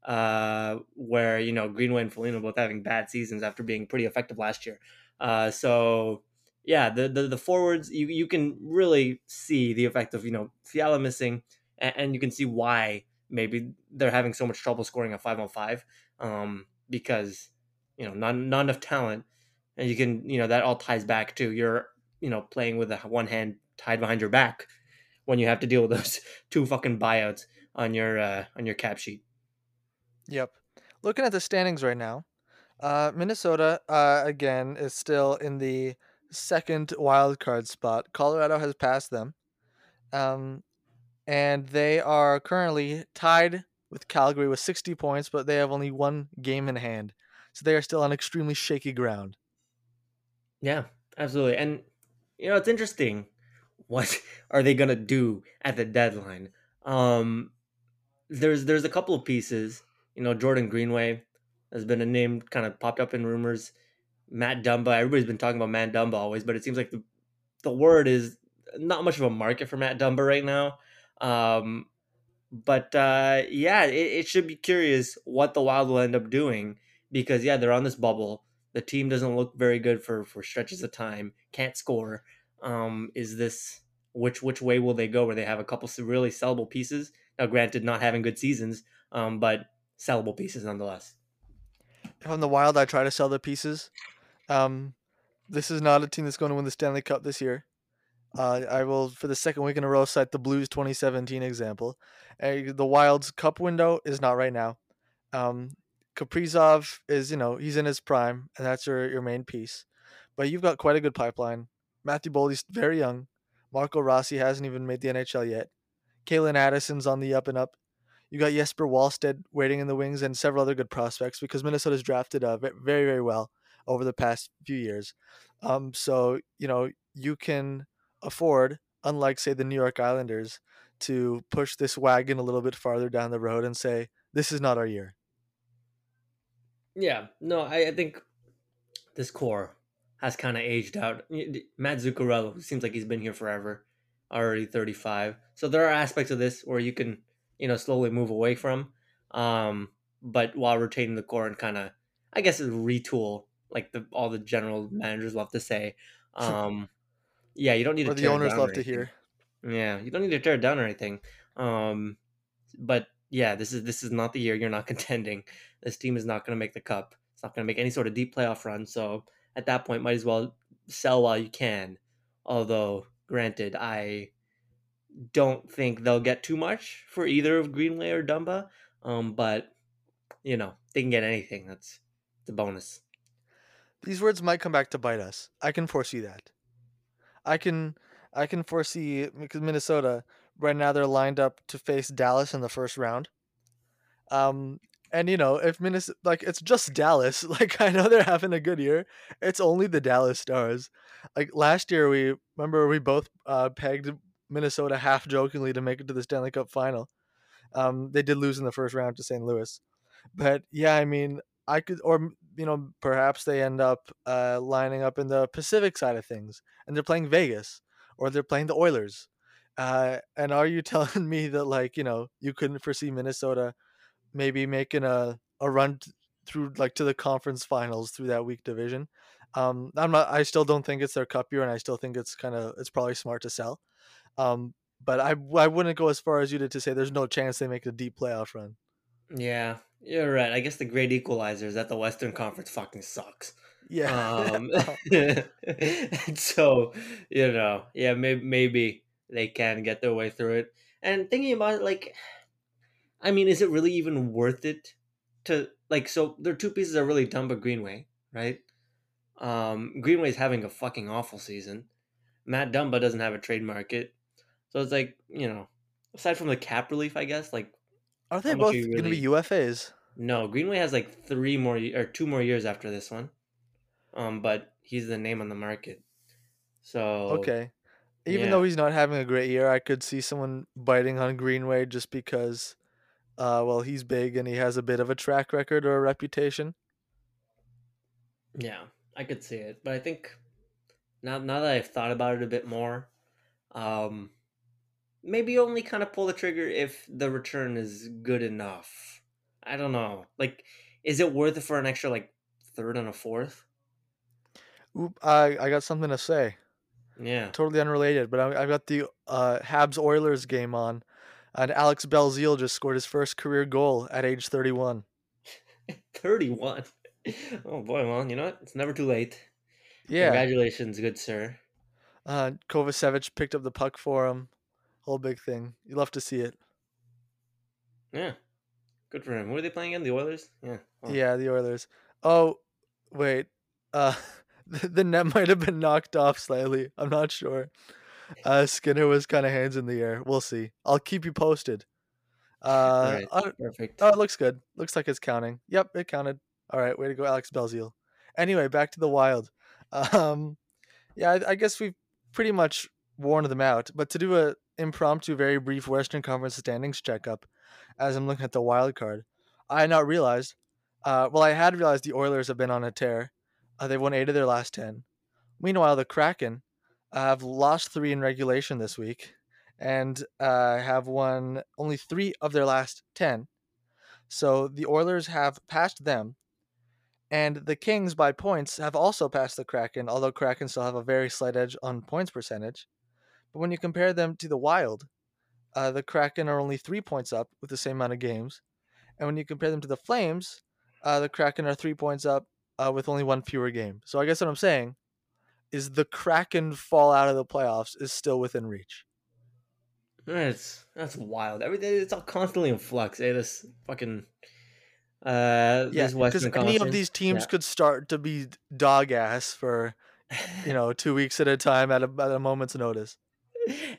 Uh, where you know Greenway and Foligno both having bad seasons after being pretty effective last year. Uh, so yeah, the, the the forwards you you can really see the effect of you know Fiala missing, and, and you can see why maybe they're having so much trouble scoring a five on five, um, because you know not not enough talent, and you can you know that all ties back to you're you know playing with one hand tied behind your back when you have to deal with those two fucking buyouts on your uh, on your cap sheet. Yep. Looking at the standings right now, uh, Minnesota uh, again is still in the second wild card spot. Colorado has passed them. Um, and they are currently tied with Calgary with 60 points, but they have only one game in hand. So they are still on extremely shaky ground. Yeah, absolutely. And you know, it's interesting what are they to do at the deadline? Um there's there's a couple of pieces, you know, Jordan Greenway has been a name kind of popped up in rumors Matt Dumba. Everybody's been talking about Matt Dumba always, but it seems like the the word is not much of a market for Matt Dumba right now. Um, but uh, yeah, it, it should be curious what the Wild will end up doing because yeah, they're on this bubble. The team doesn't look very good for for stretches of time. Can't score. Um, is this which which way will they go? Where they have a couple really sellable pieces. Now, granted, not having good seasons, um, but sellable pieces nonetheless. From the Wild, I try to sell the pieces. Um, this is not a team that's going to win the Stanley Cup this year. Uh, I will, for the second week in a row, cite the Blues 2017 example. Uh, the Wild's cup window is not right now. Um, Kaprizov is, you know, he's in his prime, and that's your, your main piece. But you've got quite a good pipeline. Matthew Boldy's very young. Marco Rossi hasn't even made the NHL yet. Calen Addison's on the up and up. You got Jesper Wallstedt waiting in the wings and several other good prospects because Minnesota's drafted uh, very, very well over the past few years. Um, so you know you can afford, unlike say the New York Islanders, to push this wagon a little bit farther down the road and say this is not our year. Yeah, no, I, I think this core has kind of aged out. Matt Zuccarello seems like he's been here forever, already 35. So there are aspects of this where you can, you know, slowly move away from, um, but while retaining the core and kind of, I guess, retool like the all the general managers love to say. Um, yeah, you don't need or to. the owners love to hear. Yeah, you don't need to tear it down or anything. Um, but yeah, this is this is not the year you're not contending. This team is not going to make the cup. It's not going to make any sort of deep playoff run. So at that point, might as well sell while you can. Although, granted, I don't think they'll get too much for either of Greenway or Dumba. Um, but you know they can get anything. That's the bonus. These words might come back to bite us. I can foresee that. I can I can foresee because Minnesota right now they're lined up to face Dallas in the first round. Um, and you know if Minnesota like it's just Dallas. Like I know they're having a good year. It's only the Dallas Stars. Like last year, we remember we both uh, pegged Minnesota half jokingly to make it to the Stanley Cup final. Um, they did lose in the first round to St. Louis, but yeah, I mean, I could, or you know, perhaps they end up uh, lining up in the Pacific side of things, and they're playing Vegas, or they're playing the Oilers. Uh, and are you telling me that like you know you couldn't foresee Minnesota maybe making a a run through like to the conference finals through that weak division? Um, I'm not. I still don't think it's their cup year, and I still think it's kind of it's probably smart to sell. Um, but I I wouldn't go as far as you did to say there's no chance they make a deep playoff run. Yeah, you're right. I guess the great equalizer is that the Western Conference fucking sucks. Yeah. Um, so you know, yeah, maybe maybe they can get their way through it. And thinking about it, like, I mean, is it really even worth it to like? So their two pieces are really dumb, but Greenway, right? Um, Greenway's having a fucking awful season. Matt Dumba doesn't have a trade market, so it's like you know, aside from the cap relief, I guess like Are they both you going to be UFAs? no, Greenway has like three more or two more years after this one. Um, but he's the name on the market. So Okay. Even yeah. though he's not having a great year, I could see someone biting on Greenway just because, uh, well, he's big and he has a bit of a track record or a reputation. Yeah, I could see it, but I think now now that I've thought about it a bit more, um, maybe only kind of pull the trigger if the return is good enough. I don't know. Like, is it worth it for an extra like third and a fourth? Oop, I I got something to say. Yeah, Totally unrelated, but I, I got the uh, Habs Oilers game on, and Alex Belzile just scored his first career goal at age 31. thirty-one. Oh boy, well, you know what? It's never too late. Yeah. Congratulations, good sir. Uh, Kovacevic picked up the puck for him. Whole big thing. You love to see it. Yeah, good for him. Who are they playing again? The Oilers. Yeah. Oh. Yeah, the Oilers. Oh, wait. Uh, the net might have been knocked off slightly. I'm not sure. Uh, Skinner was kind of hands in the air. We'll see. I'll keep you posted. Uh, right. uh, Perfect. oh, it looks good. Looks like it's counting. Yep, it counted. All right, way to go, Alex Belzile. Anyway, back to the Wild. Um, yeah, I, I guess we've pretty much worn them out. But to do a impromptu, very brief Western Conference standings checkup, as I'm looking at the wild card, I had not realized. Uh, well, I had realized the Oilers have been on a tear. Uh, they've won eight of their last ten. Meanwhile, the Kraken have lost three in regulation this week, and uh, have won only three of their last ten. So the Oilers have passed them, and the Kings by points have also passed the Kraken, although Kraken still have a very slight edge on points percentage. But when you compare them to the Wild, uh, the Kraken are only three points up with the same amount of games. And when you compare them to the Flames, uh, the Kraken are three points up uh, with only one fewer game. So I guess what I'm saying is the Kraken fall out of the playoffs is still within reach. That's that's wild. Everything it's all constantly in flux. Eh? This fucking uh Yeah, because any of these teams Yeah. could start to be dog ass for you know two weeks at a time at a, at a moment's notice.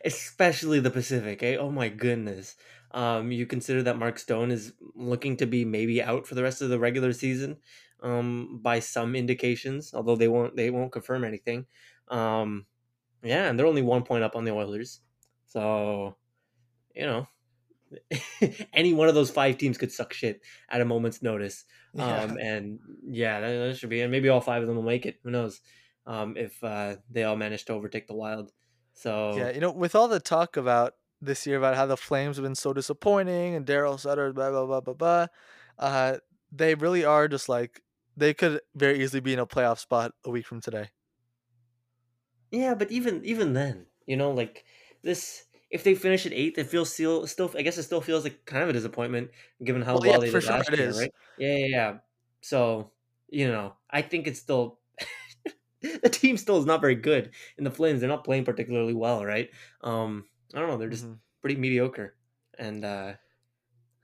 Especially the Pacific. Eh? Oh my goodness. Um, you consider that Mark Stone is looking to be maybe out for the rest of the regular season, um, by some indications, although they won't they won't confirm anything. Um, yeah, and they're only one point up on the Oilers, so you know, any one of those five teams could suck shit at a moment's notice. Yeah. Um, and yeah, that, that should be, and maybe all five of them will make it. Who knows? Um, if uh, they all manage to overtake the Wild. So Yeah, you know, with all the talk about this year about how the Flames have been so disappointing and Daryl Sutter, blah blah blah blah blah, uh, they really are just like they could very easily be in a playoff spot a week from today. Yeah, but even even then, you know, like this, if they finish at eighth, it feels still still. I guess it still feels like kind of a disappointment given how Well, well, yeah, they did sure last it year, right? Yeah, yeah, yeah. So you know, I think it's still the team still is not very good in the Flames. They're not playing particularly well, right? Um, I don't know. They're just Mhm. pretty mediocre, and uh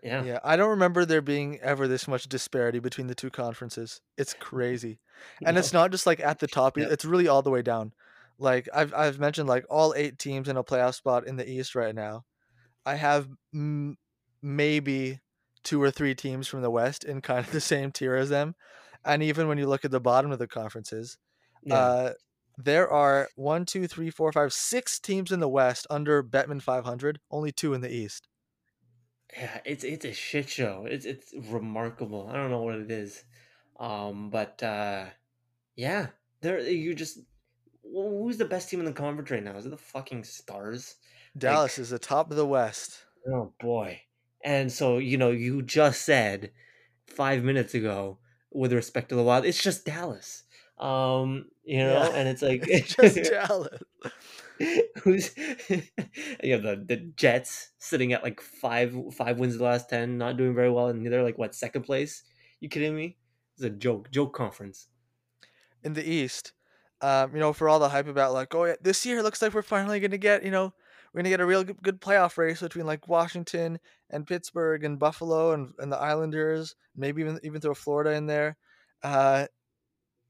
Yeah. Yeah, I don't remember there being ever this much disparity between the two conferences. It's crazy. And it's not just like at the top, Yep. it's really all the way down. Like I've I've mentioned like all 8 teams in a playoff spot in the East right now. I have m- maybe two or three teams from the West in kind of the same tier as them. And even when you look at the bottom of the conferences, Yeah. uh there are one, two, three, four, five, six teams in the West under Bettman 500, only two in the East. Yeah, it's it's a shit show. It's it's remarkable. I don't know what it is. Um, but uh yeah, there you just who's the best team in the conference right now? Is it the fucking Stars? Dallas Like, is the top of the West. oh boy. And so, you know, you just said five minutes ago with respect to the Wild, it's just Dallas. Um, you know, Yeah, and it's like it's just Dallas. who's you have the the Jets sitting at like five five wins the last ten, not doing very well, and they're like what second place? You kidding me? It's a joke, joke conference. in the East. Um, you know, for all the hype about like, oh yeah, this year looks like we're finally gonna get, you know, we're gonna get a real good, good playoff race between like Washington and Pittsburgh and Buffalo and, and the Islanders, maybe even even throw Florida in there. Uh,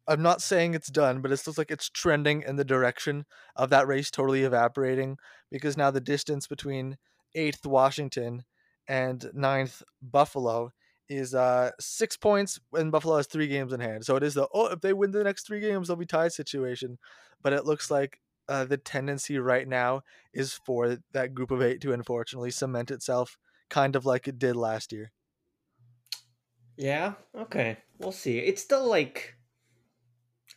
I'm not saying it's done, but it looks like it's trending in the direction of that race totally evaporating because now the distance between eighth Washington and ninth Buffalo is uh six points and Buffalo has three games in hand. So it is the oh if they win the next three games they'll be tied situation. But it looks like uh, the tendency right now is for that group of eight to unfortunately cement itself kind of like it did last year. Yeah, okay, we'll see. It's still like,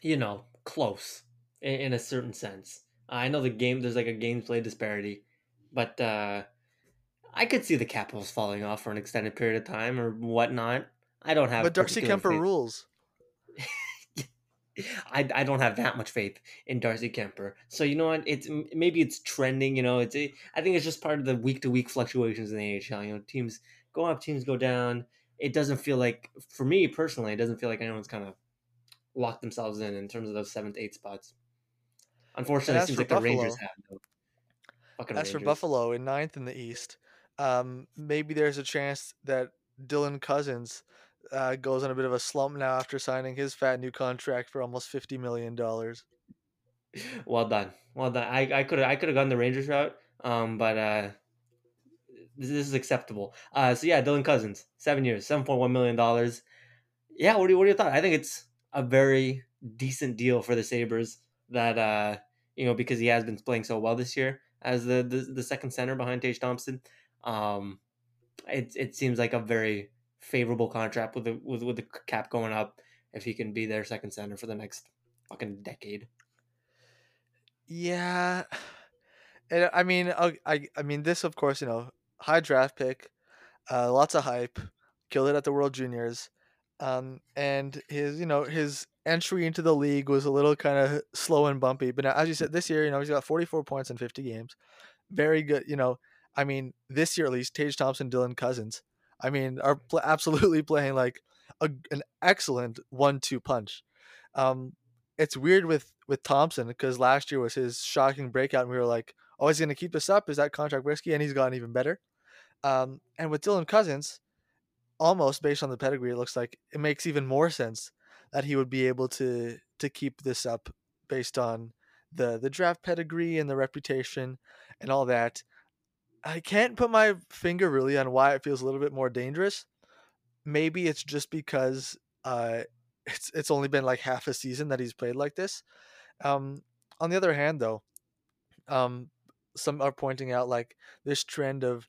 you know, close in, in a certain sense. I know the game there's like a gameplay disparity, but uh I could see the Capitals falling off for an extended period of time or whatnot. I don't have But Darcy Kuemper faith. rules. I, I don't have that much faith in Darcy Kuemper. So you know what? It's maybe it's trending. You know, it's I think it's just part of the week to week fluctuations in the AHL. You know, teams go up, teams go down. It doesn't feel like, for me personally, it doesn't feel like anyone's kind of locked themselves in in terms of those seventh, eight spots. Unfortunately, it seems like the Rangers have. Though. Fucking As for Buffalo in ninth in the East, um, maybe there's a chance that Dylan Cozens uh, goes on a bit of a slump now after signing his fat new contract for almost fifty million dollars. Well done, well done. I I could I could have gone the Rangers route, um, but uh, this, this is acceptable. Uh, so yeah, Dylan Cozens, seven years, seven point one million dollars. Yeah, what do you what do you thought? I think it's a very decent deal for the Sabres. That uh, you know, because he has been playing so well this year as the the, the second center behind Tage Thompson. Um, it it seems like a very favorable contract with the with with the cap going up. If he can be their second center for the next fucking decade. Yeah, and I mean, I I mean, this of course, you know, high draft pick, uh, lots of hype, killed it at the World Juniors, um, and his you know his entry into the league was a little kind of slow and bumpy. But now, as you said, this year, you know, he's got 44 points in 50 games, very good. You know, I mean, this year at least, Tage Thompson, Dylan Cozens, I mean, are pl- absolutely playing like a, an excellent one-two punch. Um, it's weird with with Thompson because last year was his shocking breakout, and we were like, "Oh, he's going to keep this up? Is that contract risky?" And he's gotten even better. Um, and with Dylan Cozens, almost based on the pedigree, it looks like it makes even more sense that he would be able to to keep this up based on the the draft pedigree and the reputation and all that. I can't put my finger really on why it feels a little bit more dangerous. Maybe it's just because uh, it's it's only been like half a season that he's played like this. Um, on the other hand, though, um, some are pointing out like this trend of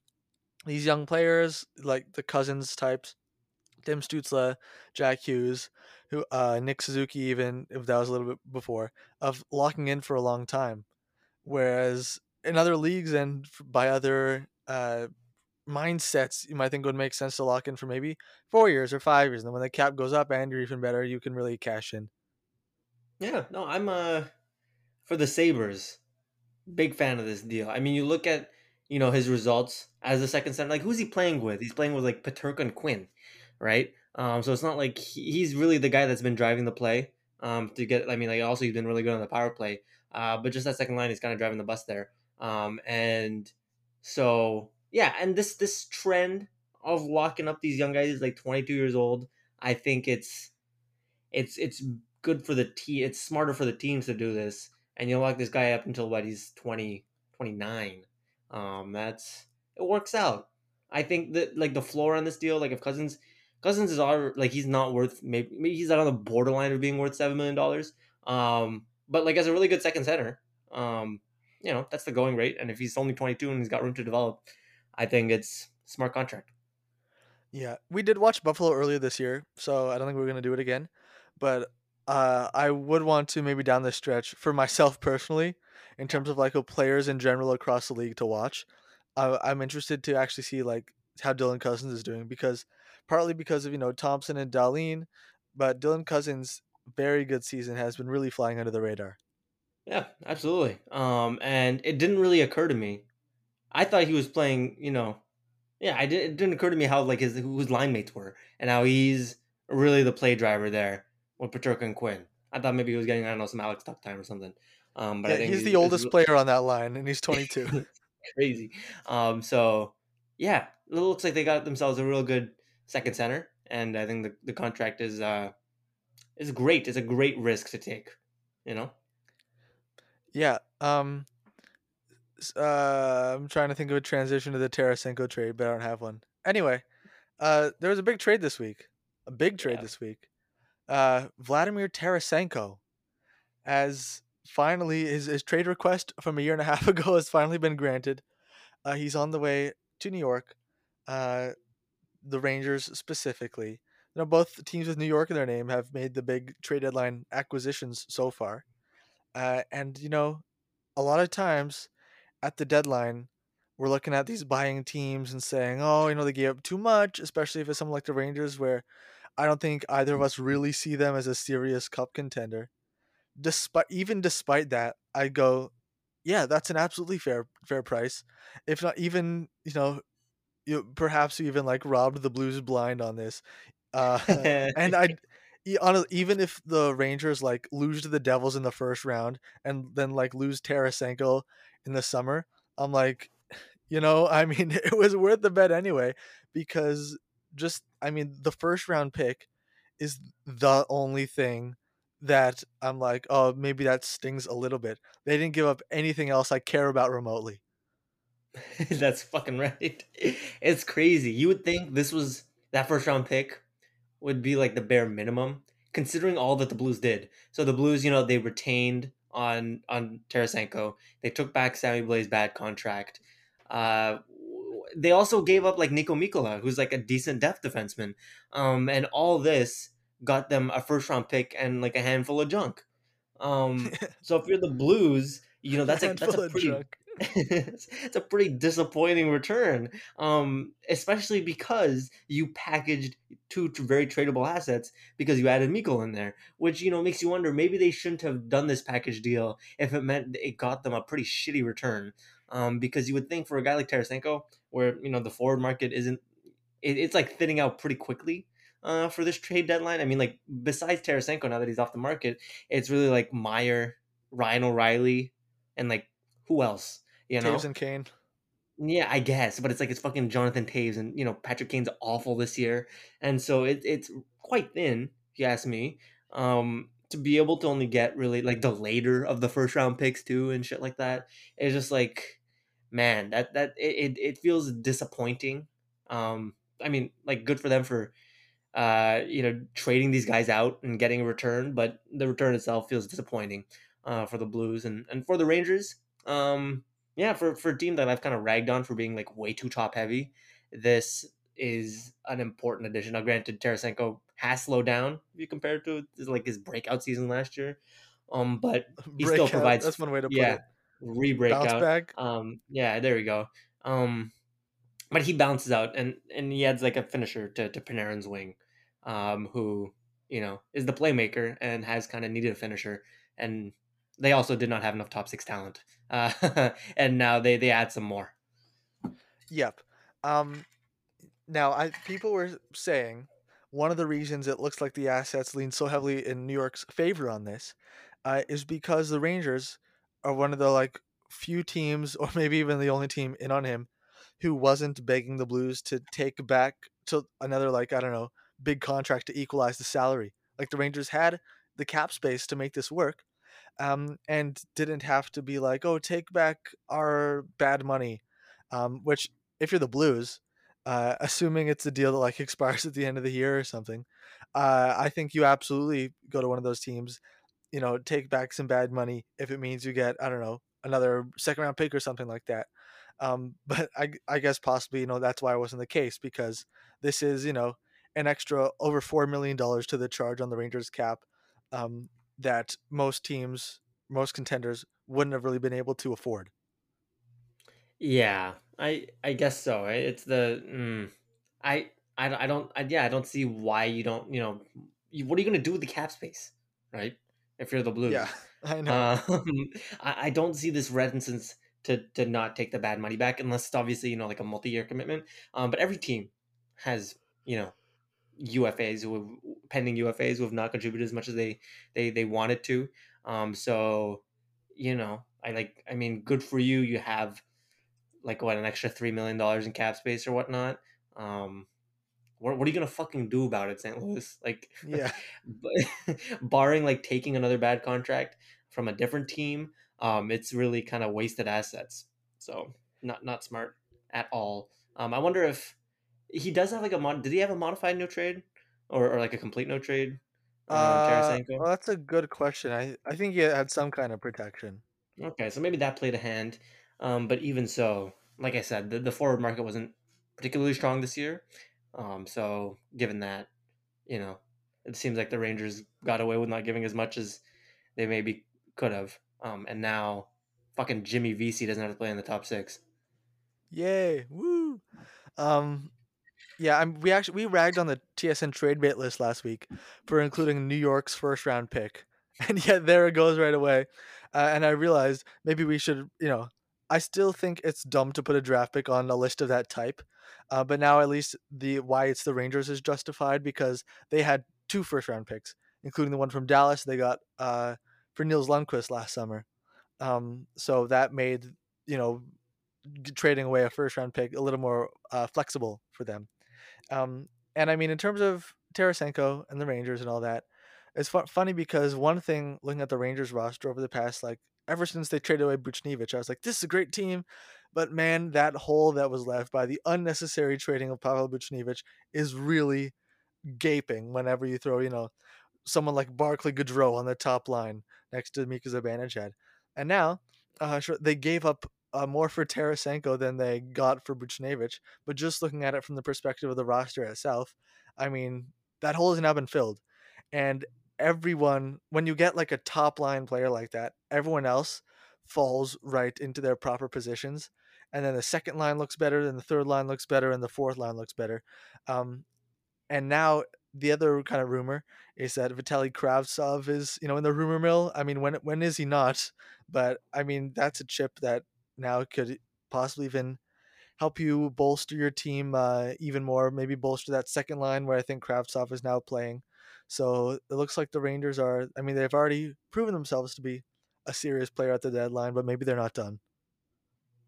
these young players, like the Cozens types, Tim Stützle, Jack Hughes, who uh, Nick Suzuki, even if that was a little bit before, of locking in for a long time, whereas in other leagues and by other uh, mindsets, you might think would make sense to lock in for maybe four years or five years, and then when the cap goes up and you're even better, you can really cash in. Yeah, no, I'm uh for the Sabres, big fan of this deal. I mean, you look at you know his results as a second center. Like, who's he playing with? He's playing with like Peterka and Quinn, right? Um, so it's not like he, he's really the guy that's been driving the play. Um, to get, I mean, like also he's been really good on the power play. Uh, but just that second line, he's kind of driving the bus there. Um, and so yeah, and this this trend of locking up these young guys like 22 years old. I think it's it's it's good for the team. It's smarter for the teams to do this, and you lock this guy up until what he's 20, 29. Um, that's it works out. I think that like the floor on this deal, like if Cozens Cozens is all like he's not worth maybe, maybe he's not on the borderline of being worth seven million dollars. Um, but like as a really good second center, um, you know that's the going rate. And if he's only twenty two and he's got room to develop, I think it's smart contract. Yeah, we did watch Buffalo earlier this year, so I don't think we're gonna do it again. But uh, I would want to maybe down the stretch for myself personally, in terms of like players in general across the league to watch. I'm interested to actually see like how Dylan Cozens is doing because partly because of you know Thompson and Dahlin, but Dylan Cozens' very good season has been really flying under the radar. Yeah, absolutely. Um, and it didn't really occur to me. I thought he was playing, you know, yeah, I did, it didn't occur to me how like his who his line mates were and how he's really the play driver there with Peterka and Quinn. I thought maybe he was getting I don't know some Alex Tuch time or something. Um, but yeah, I think he's the oldest he's, player on that line, and he's 22. crazy. Um, so yeah, it looks like they got themselves a real good second center, and I think the, the contract is uh is great. It's a great risk to take, you know. Yeah. Um. Uh, I'm trying to think of a transition to the Tarasenko trade, but I don't have one. Anyway, uh, there was a big trade this week. A big trade yeah. this week. Uh, Vladimir Tarasenko, as finally his, his trade request from a year and a half ago has finally been granted. Uh, he's on the way to New York. Uh, the Rangers specifically. You know, both teams with New York in their name have made the big trade deadline acquisitions so far. Uh, and, you know, a lot of times at the deadline, we're looking at these buying teams and saying, oh, you know, they gave up too much, especially if it's something like the Rangers, where I don't think either of us really see them as a serious cup contender. Despite even despite that, I go, yeah, that's an absolutely fair fair price. If not even, you know, you perhaps even like robbed the Blues blind on this. Uh, and I, even if the Rangers like lose to the Devils in the first round and then like lose Tarasenko in the summer, I'm like, you know, I mean, it was worth the bet anyway because just I mean, the first round pick is the only thing that I'm like, oh, maybe that stings a little bit. They didn't give up anything else I care about remotely. That's fucking right. It's crazy. You would think this was that first round pick would be like the bare minimum, considering all that the Blues did. So the Blues, you know, they retained on on Tarasenko. They took back Sammy Blais' bad contract. Uh, they also gave up like Niko Mikola, who's like a decent depth defenseman. Um, and all this got them a first round pick and like a handful of junk. Um, so if you're the Blues, you know that's a that's a pretty it's a pretty disappointing return, um, especially because you packaged two very tradable assets because you added Mikkel in there, which you know makes you wonder maybe they shouldn't have done this package deal if it meant it got them a pretty shitty return. Um, because you would think for a guy like Tarasenko, where you know the forward market isn't, it, it's like thinning out pretty quickly. Uh, for this trade deadline, I mean, like besides Tarasenko, now that he's off the market, it's really like Meier, Ryan O'Reilly, and like who else? You know, Toews and Kane. Yeah, I guess, but it's like it's fucking Jonathan Toews, and you know Patrick Kane's awful this year, and so it, it's quite thin, if you ask me. Um, to be able to only get really like the later of the first round picks too, and shit like that, it's just like, man, that that it it feels disappointing. Um, I mean, like good for them for, uh, you know, trading these guys out and getting a return, but the return itself feels disappointing, uh, for the Blues and and for the Rangers. Um, yeah, for for a team that I've kind of ragged on for being like way too top heavy, this is an important addition. Now, granted, Tarasenko has slowed down if you compare it to like his breakout season last year, um, but he breakout, still provides. That's one way to put yeah, it. Re-breakout. back. Um, yeah, there we go. Um, but he bounces out and and he adds like a finisher to to Panarin's wing, um, who you know is the playmaker and has kind of needed a finisher and they also did not have enough top six talent, uh, and now they they add some more. Yep. Um, now, I people were saying one of the reasons it looks like the assets lean so heavily in New York's favor on this uh, is because the Rangers are one of the like few teams, or maybe even the only team in on him, who wasn't begging the Blues to take back to another like I don't know big contract to equalize the salary. Like the Rangers had the cap space to make this work, um, and didn't have to be like, oh, take back our bad money. Um, which, if you're the Blues, uh, assuming it's a deal that like expires at the end of the year or something, uh, I think you absolutely go to one of those teams. You know, take back some bad money if it means you get I don't know another second round pick or something like that. Um, but I, I guess possibly you know that's why it wasn't the case because this is you know an extra over four million dollars to the charge on the Rangers cap um, that most teams, most contenders wouldn't have really been able to afford. Yeah, I I guess so. It's the mm, I, I I don't I, yeah I don't see why you don't you know you, what are you gonna do with the cap space, right? If you're the Blues, yeah, I know. Um, I, I don't see this reticence to to not take the bad money back unless it's obviously you know like a multi year commitment. Um, but every team has you know UFAs who have, pending UFAs who have not contributed as much as they they they wanted to. Um, so you know I like I mean good for you. You have like what an extra three million dollars in cap space or whatnot. Um, what, what are you gonna fucking do about it, St. Louis? Like, yeah, barring like taking another bad contract from a different team, um, it's really kind of wasted assets. So not not smart at all. Um, I wonder if he does have like a mod. Did he have a modified no trade or, or like a complete no trade? Um, uh, well, that's a good question. I I think he had some kind of protection. Okay, so maybe that played a hand. Um, but even so, like I said, the, the forward market wasn't particularly strong this year. Um, so given that, you know, it seems like the Rangers got away with not giving as much as they maybe could have. Um, and now fucking Jimmy Vesey doesn't have to play in the top six. Yay! Woo! Um, yeah, I'm, we actually we ragged on the TSN trade bait list last week for including New York's first round pick, and yet there it goes right away. Uh, and I realized maybe we should, you know, I still think it's dumb to put a draft pick on a list of that type, uh, but now at least the why it's the Rangers is justified because they had two first round picks, including the one from Dallas they got uh, for Nils Lundkvist last summer. Um, so that made you know trading away a first round pick a little more uh, flexible for them. Um, and I mean, in terms of Tarasenko and the Rangers and all that, it's fu- funny because one thing looking at the Rangers roster over the past like ever since they traded away Buchnevich, I was like, this is a great team. But man, that hole that was left by the unnecessary trading of Pavel Buchnevich is really gaping whenever you throw, you know, someone like Barclay Goodrow on the top line next to Mika Zibanejad. And now uh, they gave up uh, more for Tarasenko than they got for Buchnevich. But just looking at it from the perspective of the roster itself, I mean, that hole has now been filled. And everyone when you get like a top line player like that, everyone else falls right into their proper positions. And then the second line looks better, then the third line looks better, and the fourth line looks better. Um, and now the other kind of rumor is that Vitaly Kravtsov is, you know, in the rumor mill. I mean, when when is he not? But I mean, that's a chip that now could possibly even help you bolster your team uh, even more. Maybe bolster that second line where I think Kravtsov is now playing. So it looks like the Rangers are. I mean, they've already proven themselves to be a serious player at the deadline, but maybe they're not done.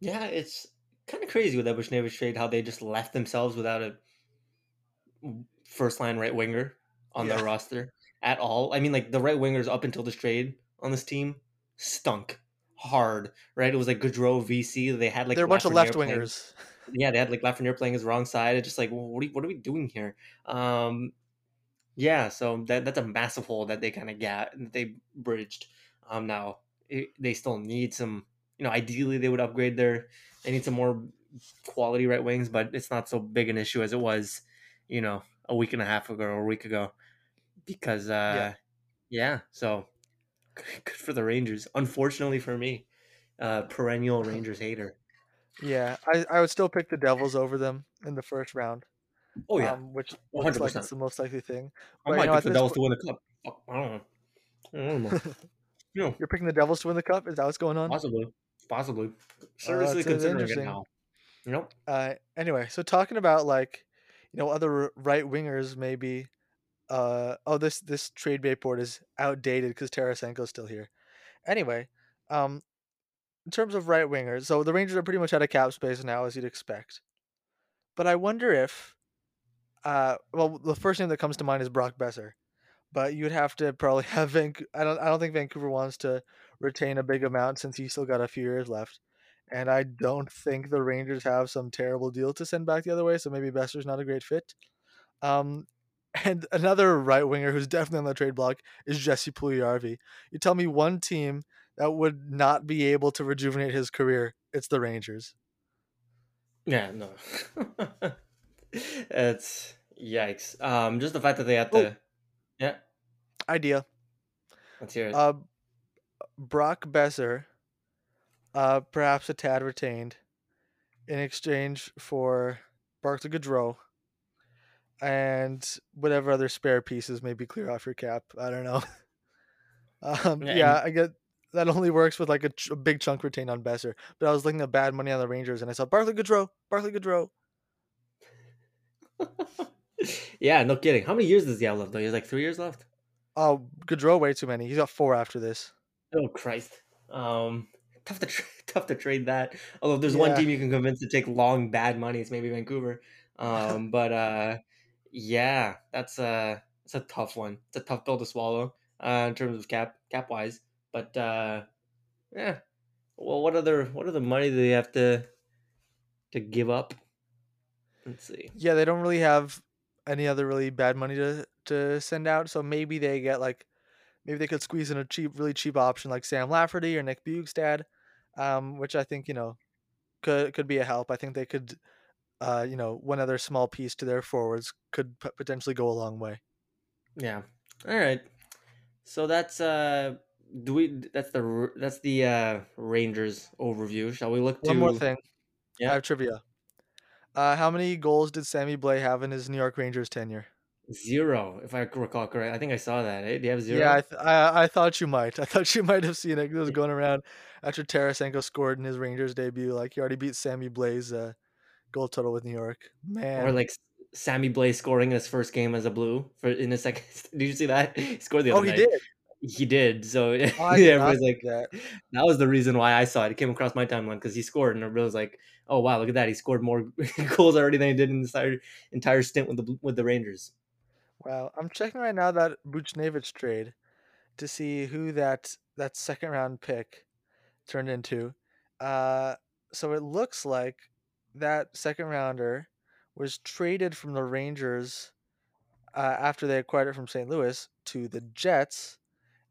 Yeah, it's kind of crazy with that Buchnevich trade how they just left themselves without a first line right winger on yeah. their roster at all. I mean, like the right wingers up until this trade on this team stunk hard, right? It was like Goodrow, Vesey. They had like they're a bunch of left wingers. Yeah, they had like Lafreniere playing his wrong side. It's just like, well, what are, what are we doing here? Um, yeah, so that that's a massive hole that they kind of got that they bridged. Um, now it, they still need some. You know, ideally they would upgrade their. They need some more quality right wings, but it's not so big an issue as it was, you know, a week and a half ago or a week ago. Because uh, yeah, yeah so good for the Rangers. Unfortunately for me, uh, perennial Rangers hater. Yeah, I, I would still pick the Devils over them in the first round. Oh yeah, um, which looks 100%. like it's the most likely thing. But, I might you know, pick the Devils point... to win the cup. I don't know. I don't know. you know. You're picking the Devils to win the cup. Is that what's going on? Possibly, possibly. Uh, Seriously uh, considering it now. You know. Uh, anyway, so talking about like, you know, other right wingers maybe. Uh, oh, this this trade bait board is outdated because Tarasenko's still here. Anyway, um, in terms of right wingers, so the Rangers are pretty much out of cap space now, as you'd expect. But I wonder if, uh, well, the first name that comes to mind is Brock Boeser, but you'd have to probably have Vancouver. I don't. I don't think Vancouver wants to retain a big amount since he's still got a few years left, and I don't think the Rangers have some terrible deal to send back the other way. So maybe Boeser's not a great fit. Um, and another right winger who's definitely on the trade block is Jesse Puljujarvi. You tell me one team that would not be able to rejuvenate his career, it's the Rangers. Yeah, no. it's yikes. Um, just the fact that they have to. Oh. Yeah, Idea. let's hear it. Uh, Brock Boeser, uh, perhaps a tad retained, in exchange for Barclay Goodrow, and whatever other spare pieces maybe clear off your cap. I don't know. um, Yeah, yeah, I get that only works with like a, ch- a big chunk retained on Boeser. But I was looking at bad money on the Rangers, and I saw Barclay Goodrow, Barclay Goodrow. yeah, no kidding. How many years does he have left? Though he has like three years left. Oh, Goodrow, way too many. He's got four after this. Oh Christ. Um, tough to tra- tough to trade that. Although if there's one team you can convince to take long bad money, it's maybe Vancouver. Um, but uh, yeah, that's a it's a tough one. It's a tough pill to swallow uh, in terms of cap cap wise. But uh, yeah. Well, what other what other money do they have to to give up? Let's see. Yeah, they don't really have any other really bad money to to send out, so maybe they get like maybe they could squeeze in a cheap, really cheap option like Sam Lafferty or Nick Bjugstad, um, which I think you know could could be a help. I think they could, uh, you know, one other small piece to their forwards could p- potentially go a long way. Yeah. All right. So that's uh do we that's the that's the uh Rangers overview. Shall we look to One more thing, Yeah. I have trivia. Uh, how many goals did Sammy Blais have in his New York Rangers tenure? Zero, if I recall correct. I think I saw that. Eh? Do you have zero? Yeah, I, th- I I thought you might. I thought you might have seen it. It was going around after Tarasenko scored in his Rangers debut. Like he already beat Sammy Blais's uh, goal total with New York. Man, Or like Sammy Blais scoring in his first game as a blue for in his second. Did you see that? He scored the oh, other he did. He did. So Oh, everybody's like, that. that was the reason why I saw it. It came across my timeline because he scored, and everybody was like, "Oh wow, look at that! He scored more goals already than he did in the entire entire stint with the with the Rangers." Wow, I'm checking right now that Buchnevich trade to see who that that second round pick turned into. Uh, so it looks like that second rounder was traded from the Rangers uh, after they acquired it from St. Louis to the Jets.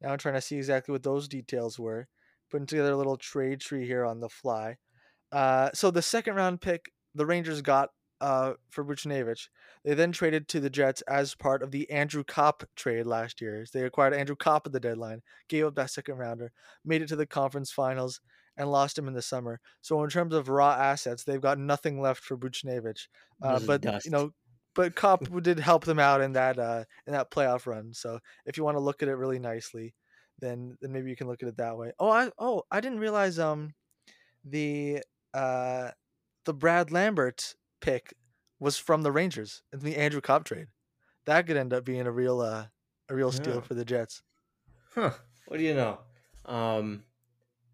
Now I'm trying to see exactly what those details were. Putting together a little trade tree here on the fly. Uh, so the second round pick the Rangers got uh, for Buchnevich, they then traded to the Jets as part of the Andrew Copp trade last year. They acquired Andrew Copp at the deadline, gave up that second rounder, made it to the conference finals, and lost him in the summer. So in terms of raw assets, they've got nothing left for Buchnevich. Uh, but dust. you know, but Copp did help them out in that uh, in that playoff run. So if you want to look at it really nicely, then then maybe you can look at it that way. Oh, I oh I didn't realize um the uh the Brad Lambert pick was from the Rangers in the Andrew Copp trade. That could end up being a real uh a real steal Yeah. for the Jets. Huh. What do you know? Um,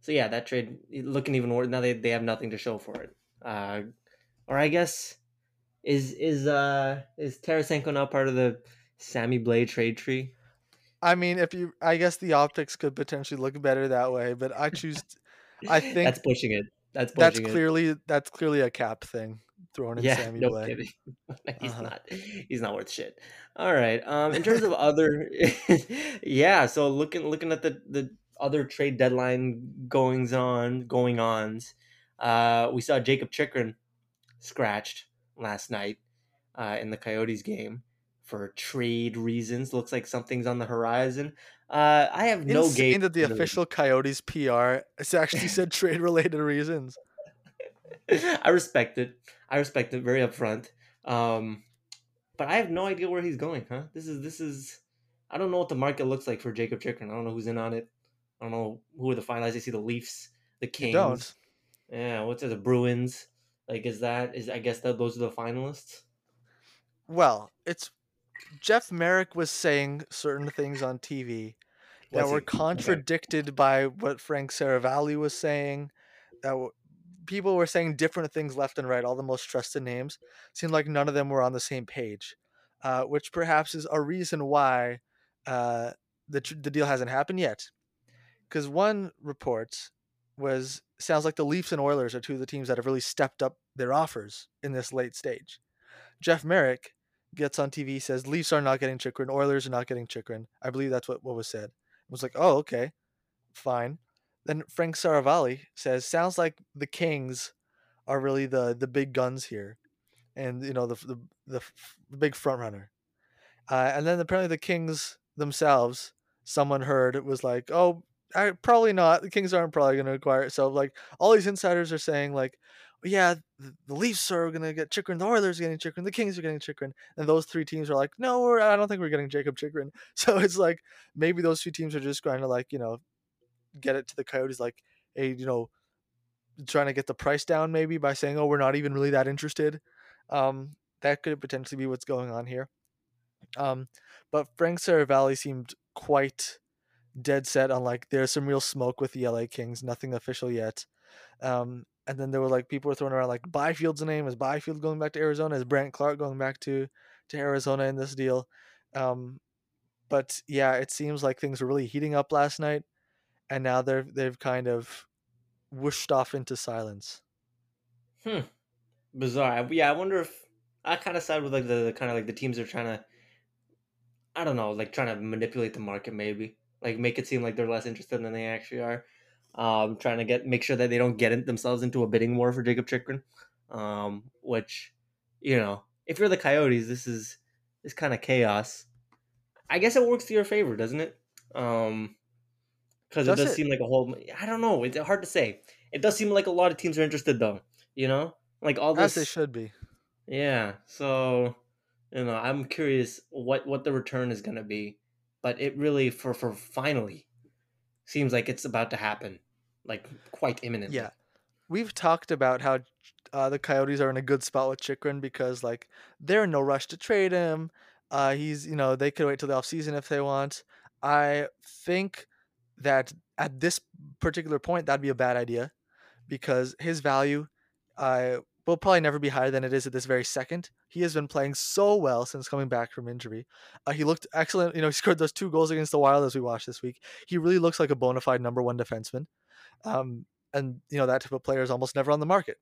so yeah, that trade looking even worse. Now they, they have nothing to show for it. Uh, or I guess is is uh is Tarasenko now part of the Sammy Blais trade tree? I mean, if you I guess the optics could potentially look better that way, but I choose I think that's pushing it. That's that's it. clearly that's clearly a cap thing thrown in Yeah, Sammy no kidding. he's Uh-huh. not. He's not worth shit. All right. Um, in terms of other, yeah. So looking looking at the the other trade deadline goings on going ons, uh, we saw Jakob Chychrun scratched last night uh, in the Coyotes game for trade reasons. Looks like something's on the horizon. Uh, I have no Insane gauge. that the official Coyotes PR it's actually said trade related reasons. I respect it. I respect it very upfront. Um, but I have no idea where he's going, huh? This is this is. I don't know what the market looks like for Jakob Chychrun. I don't know who's in on it. I don't know who are the finalists. I see the Leafs, the Kings. Yeah, what's it? The Bruins. Like, is that is? I guess that those are the finalists. Well, it's Jeff Marek was saying certain things on TV that Was were he? Okay. contradicted by what Frank Seravalli was saying, that w- people were saying different things left and right. All the most trusted names seemed like none of them were on the same page, uh, which perhaps is a reason why uh, the tr- the deal hasn't happened yet. Because one report was sounds like the Leafs and Oilers are two of the teams that have really stepped up their offers in this late stage. Jeff Marek gets on TV says Leafs are not getting Chychrun, Oilers are not getting Chychrun. I believe that's what, what was said. I was like, oh okay, fine. Then Frank Seravalli says sounds like the Kings are really the the big guns here, and you know the the the, the big front runner. Uh, and then apparently the Kings themselves, someone heard it was like, oh, I, probably not. The Kings aren't probably going to acquire it. So like all these insiders are saying like, yeah, the, the Leafs are going to get Chychrun, the Oilers are getting Chychrun, the Kings are getting Chychrun, and those three teams are like, no, I don't think we're getting Jakob Chychrun. So it's like maybe those two teams are just trying to like you know get it to the Coyotes like, hey, you know, trying to get the price down maybe by saying, oh, we're not even really that interested. Um, that could potentially be what's going on here. Um, but Frank Seravalli seemed quite dead set on like there's some real smoke with the LA Kings, nothing official yet. Um, and then there were like people were throwing around like Byfield's name. Is Byfield going back to Arizona? Is Brandt Clarke going back to to Arizona in this deal? Um, but yeah, it seems like things were really heating up last night, and now they're they've kind of whooshed off into silence. Hmm. Bizarre. Yeah, I wonder if I kind of side with like the, the kind of like the teams are trying to. I don't know, like trying to manipulate the market, maybe like make it seem like they're less interested than they actually are. Um, trying to get make sure that they don't get themselves into a bidding war for Jakob Chychrun, Um, which, you know, if you're the Coyotes, this is this kind of chaos. I guess it works to your favor, doesn't it? Um, because it does it? seem like a whole. I don't know. It's hard to say. It does seem like a lot of teams are interested, though. You know, like all this. As they should be. Yeah. So, you know, I'm curious what what the return is going to be, but it really for for finally seems like it's about to happen, like quite imminently. Yeah, we've talked about how uh, the Coyotes are in a good spot with Chychrun because like they're in no rush to trade him. Uh, he's you know they could wait till the off season if they want. I think that at this particular point that'd be a bad idea because his value uh, will probably never be higher than it is at this very second. He has been playing so well since coming back from injury. Uh, he looked excellent. You know, he scored those two goals against the Wild as we watched this week. He really looks like a bona fide number one defenseman. Um, and, you know, that type of player is almost never on the market.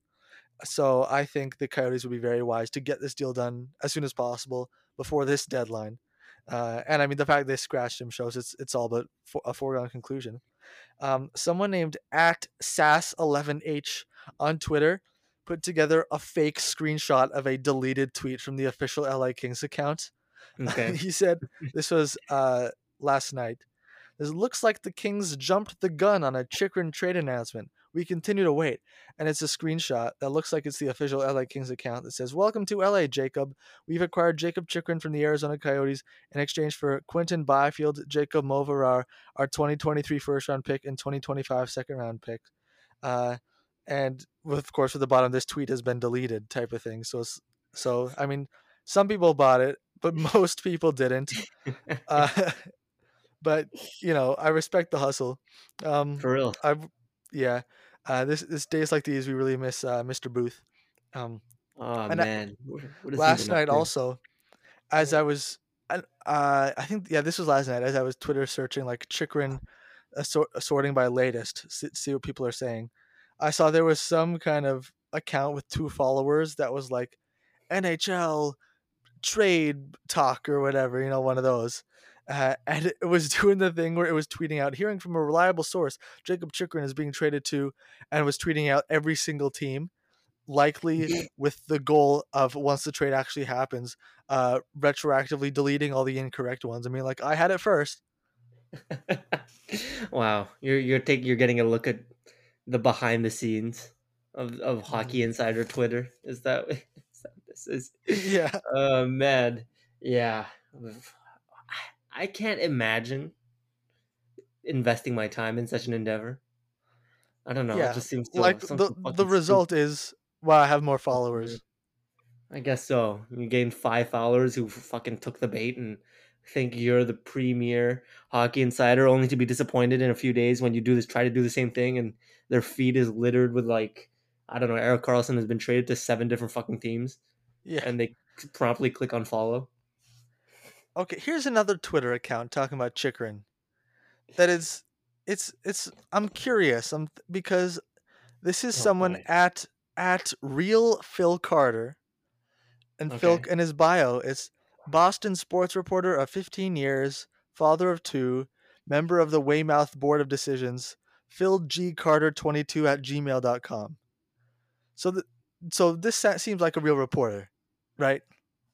So I think the Coyotes would be very wise to get this deal done as soon as possible before this deadline. Uh, and I mean, the fact they scratched him shows it's it's all but for, a foregone conclusion. Um, someone named at SAS11H on Twitter put together a fake screenshot of a deleted tweet from the official LA Kings account. Okay. he said this was uh, last night. This looks like the Kings jumped the gun on a Chychrun trade announcement. We continue to wait. And it's a screenshot that looks like it's the official LA Kings account that says, Welcome to LA, Jacob. We've acquired Jakob Chychrun from the Arizona Coyotes in exchange for Quinton Byfield, Jacob Moverare, our 2023 first round pick, and 2025 second round pick. Uh, and with, of course, at the bottom, this tweet has been deleted, type of thing. So, so I mean, some people bought it, but most people didn't. Uh, but you know, I respect the hustle. Um, For real, I yeah. Uh, this this days like these, we really miss uh, Mr. Booth. Um, oh man, last night also, as I was, uh, I think yeah, this was last night as I was Twitter searching like Chychrun, sorting by latest, see, see what people are saying. I saw there was some kind of account with two followers that was like NHL trade talk or whatever, you know, one of those. Uh, and it was doing the thing where it was tweeting out, hearing from a reliable source, Jakob Chychrun is being traded to, and was tweeting out every single team, likely with the goal of once the trade actually happens, uh, retroactively deleting all the incorrect ones. I mean, like I had it first. wow, you're you're taking you're getting a look at the behind the scenes of, of hockey mm-hmm. insider twitter? Is that, is that this is? Yeah. Uh, man. Yeah. I can't imagine investing my time in such an endeavor. I don't know. Yeah. it just seems so, like the, the result stupid. is well i have more followers. I guess so. You gained five followers who fucking took the bait and think you're the premier hockey insider, only to be disappointed in a few days when you do this, try to do the same thing, and their feed is littered with like, I don't know, Erik Karlsson has been traded to seven different fucking teams, Yeah. and they promptly click on follow. Okay, here's another Twitter account talking about Chychrun. That is, it's it's. I'm curious. I'm because this is Oh, someone boy. at at real Phil Carter, and Phil and his bio is Boston sports reporter of 15 years, father of two, member of the Weymouth Board of Decisions. Phil G Carter 22 at gmail.com. So th- so this seems like a real reporter, right?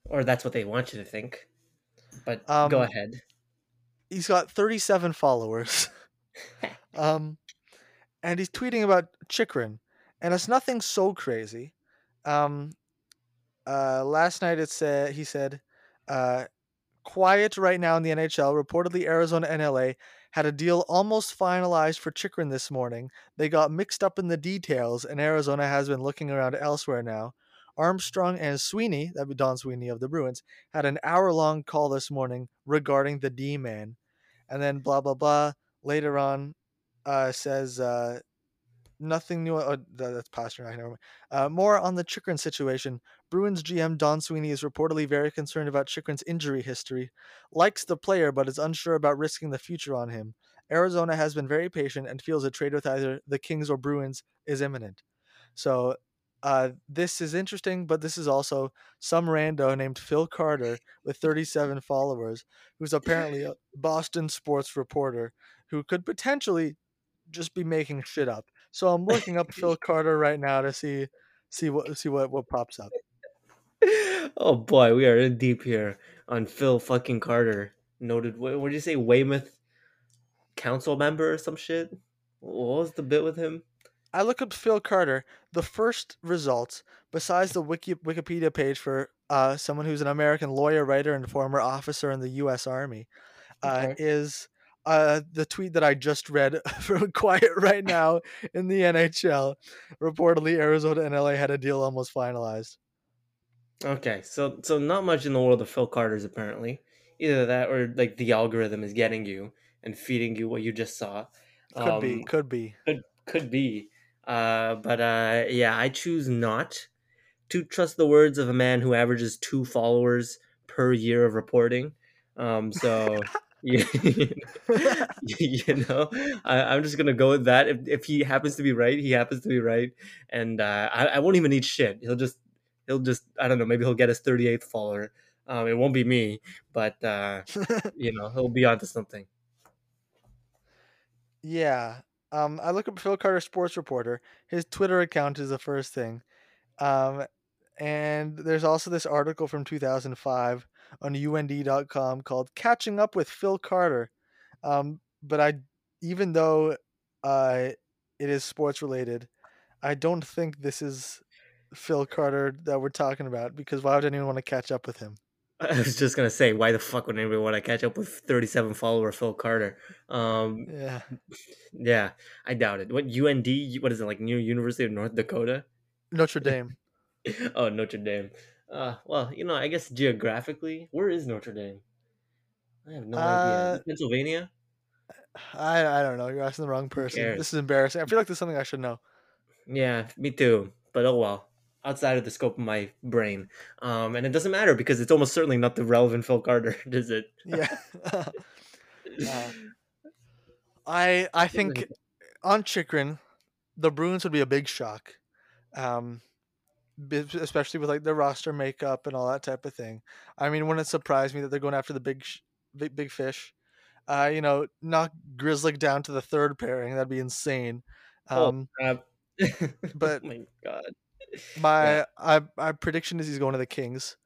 Or that's what they want you to think. But Um, go ahead. he's got 37 followers. um, and he's tweeting about Chychrun, and it's nothing so crazy. Um, uh, last night it said he said, uh, quiet right now in the NHL. Reportedly, Arizona and LA had a deal almost finalized for Chychrun this morning. They got mixed up in the details, and Arizona has been looking around elsewhere now. Armstrong and Sweeney, that'd be Don Sweeney of the Bruins, had an hour long call this morning regarding the D man. And then blah, blah, blah. Later on, uh, says uh, nothing new. Oh, that's Pastrnak. Uh, more on the Chychrun situation. Bruins GM Don Sweeney is reportedly very concerned about Chychrun's injury history, likes the player, but is unsure about risking the future on him. Arizona has been very patient and feels a trade with either the Kings or Bruins is imminent. So uh, this is interesting, but this is also some rando named Phil Carter with 37 followers, who's apparently a Boston sports reporter who could potentially just be making shit up. So I'm looking up Phil Carter right now to see see what see what, what pops up. oh boy, we are in deep here on Phil fucking Carter. Noted. What, what did you say? Weymouth council member or some shit? What was the bit with him? I look up Phil Carter. The first results, besides the Wiki, Wikipedia page for uh, someone who's an American lawyer, writer, and former officer in the U.S. Army, uh, Okay. is uh, the tweet that I just read from Quiet right now in the NHL. Reportedly, Arizona and LA had a deal almost finalized. Okay, so so not much in the world of Phil Carter's apparently. Either that or like the algorithm is getting you and feeding you what you just saw. Could be, Um, could be. could could be. Uh, but uh, yeah, I choose not to trust the words of a man who averages two followers per year of reporting. Um, so you, you know, I, I'm just gonna go with that. If if he happens to be right, he happens to be right, and uh, I, I won't even eat shit. He'll just he'll just I don't know. Maybe he'll get his 38th follower. Um, it won't be me, but uh, you know, he'll be onto something. Yeah. Um, I look up Phil Carter, sports reporter. His Twitter account is the first thing. Um, and there's also this article from 2005 on UND.com called "Catching Up with Phil Carter." Um, but I, even though uh, it is sports related, I don't think this is Phil Carter that we're talking about because why would anyone want to catch up with him? I was just gonna say, why the fuck would anybody want to catch up with 37 follower Phil Carter? Um, Yeah. yeah, I doubt it. What UND? What is it like? New University of North Dakota? Notre Dame. oh, Notre Dame. Uh, well, you know, I guess geographically, where is Notre Dame? I have no idea. Uh, it Pennsylvania? I I don't know. You're asking the wrong person. This is embarrassing. I feel like this is something I should know. Yeah, me too. But oh well. Outside of the scope of my brain, um, and it doesn't matter because it's almost certainly not the relevant Phil Carter, is it? Yeah. I I think on Chychrun, the Bruins would be a big shock, um, especially with like their roster makeup and all that type of thing. I mean, wouldn't it surprise me that they're going after the big big big fish? Uh, you know, knock Grizzly down to the third pairing. That'd be insane. Oh, Um, crap. but- oh my god. My Yeah. I, my prediction is he's going to the Kings.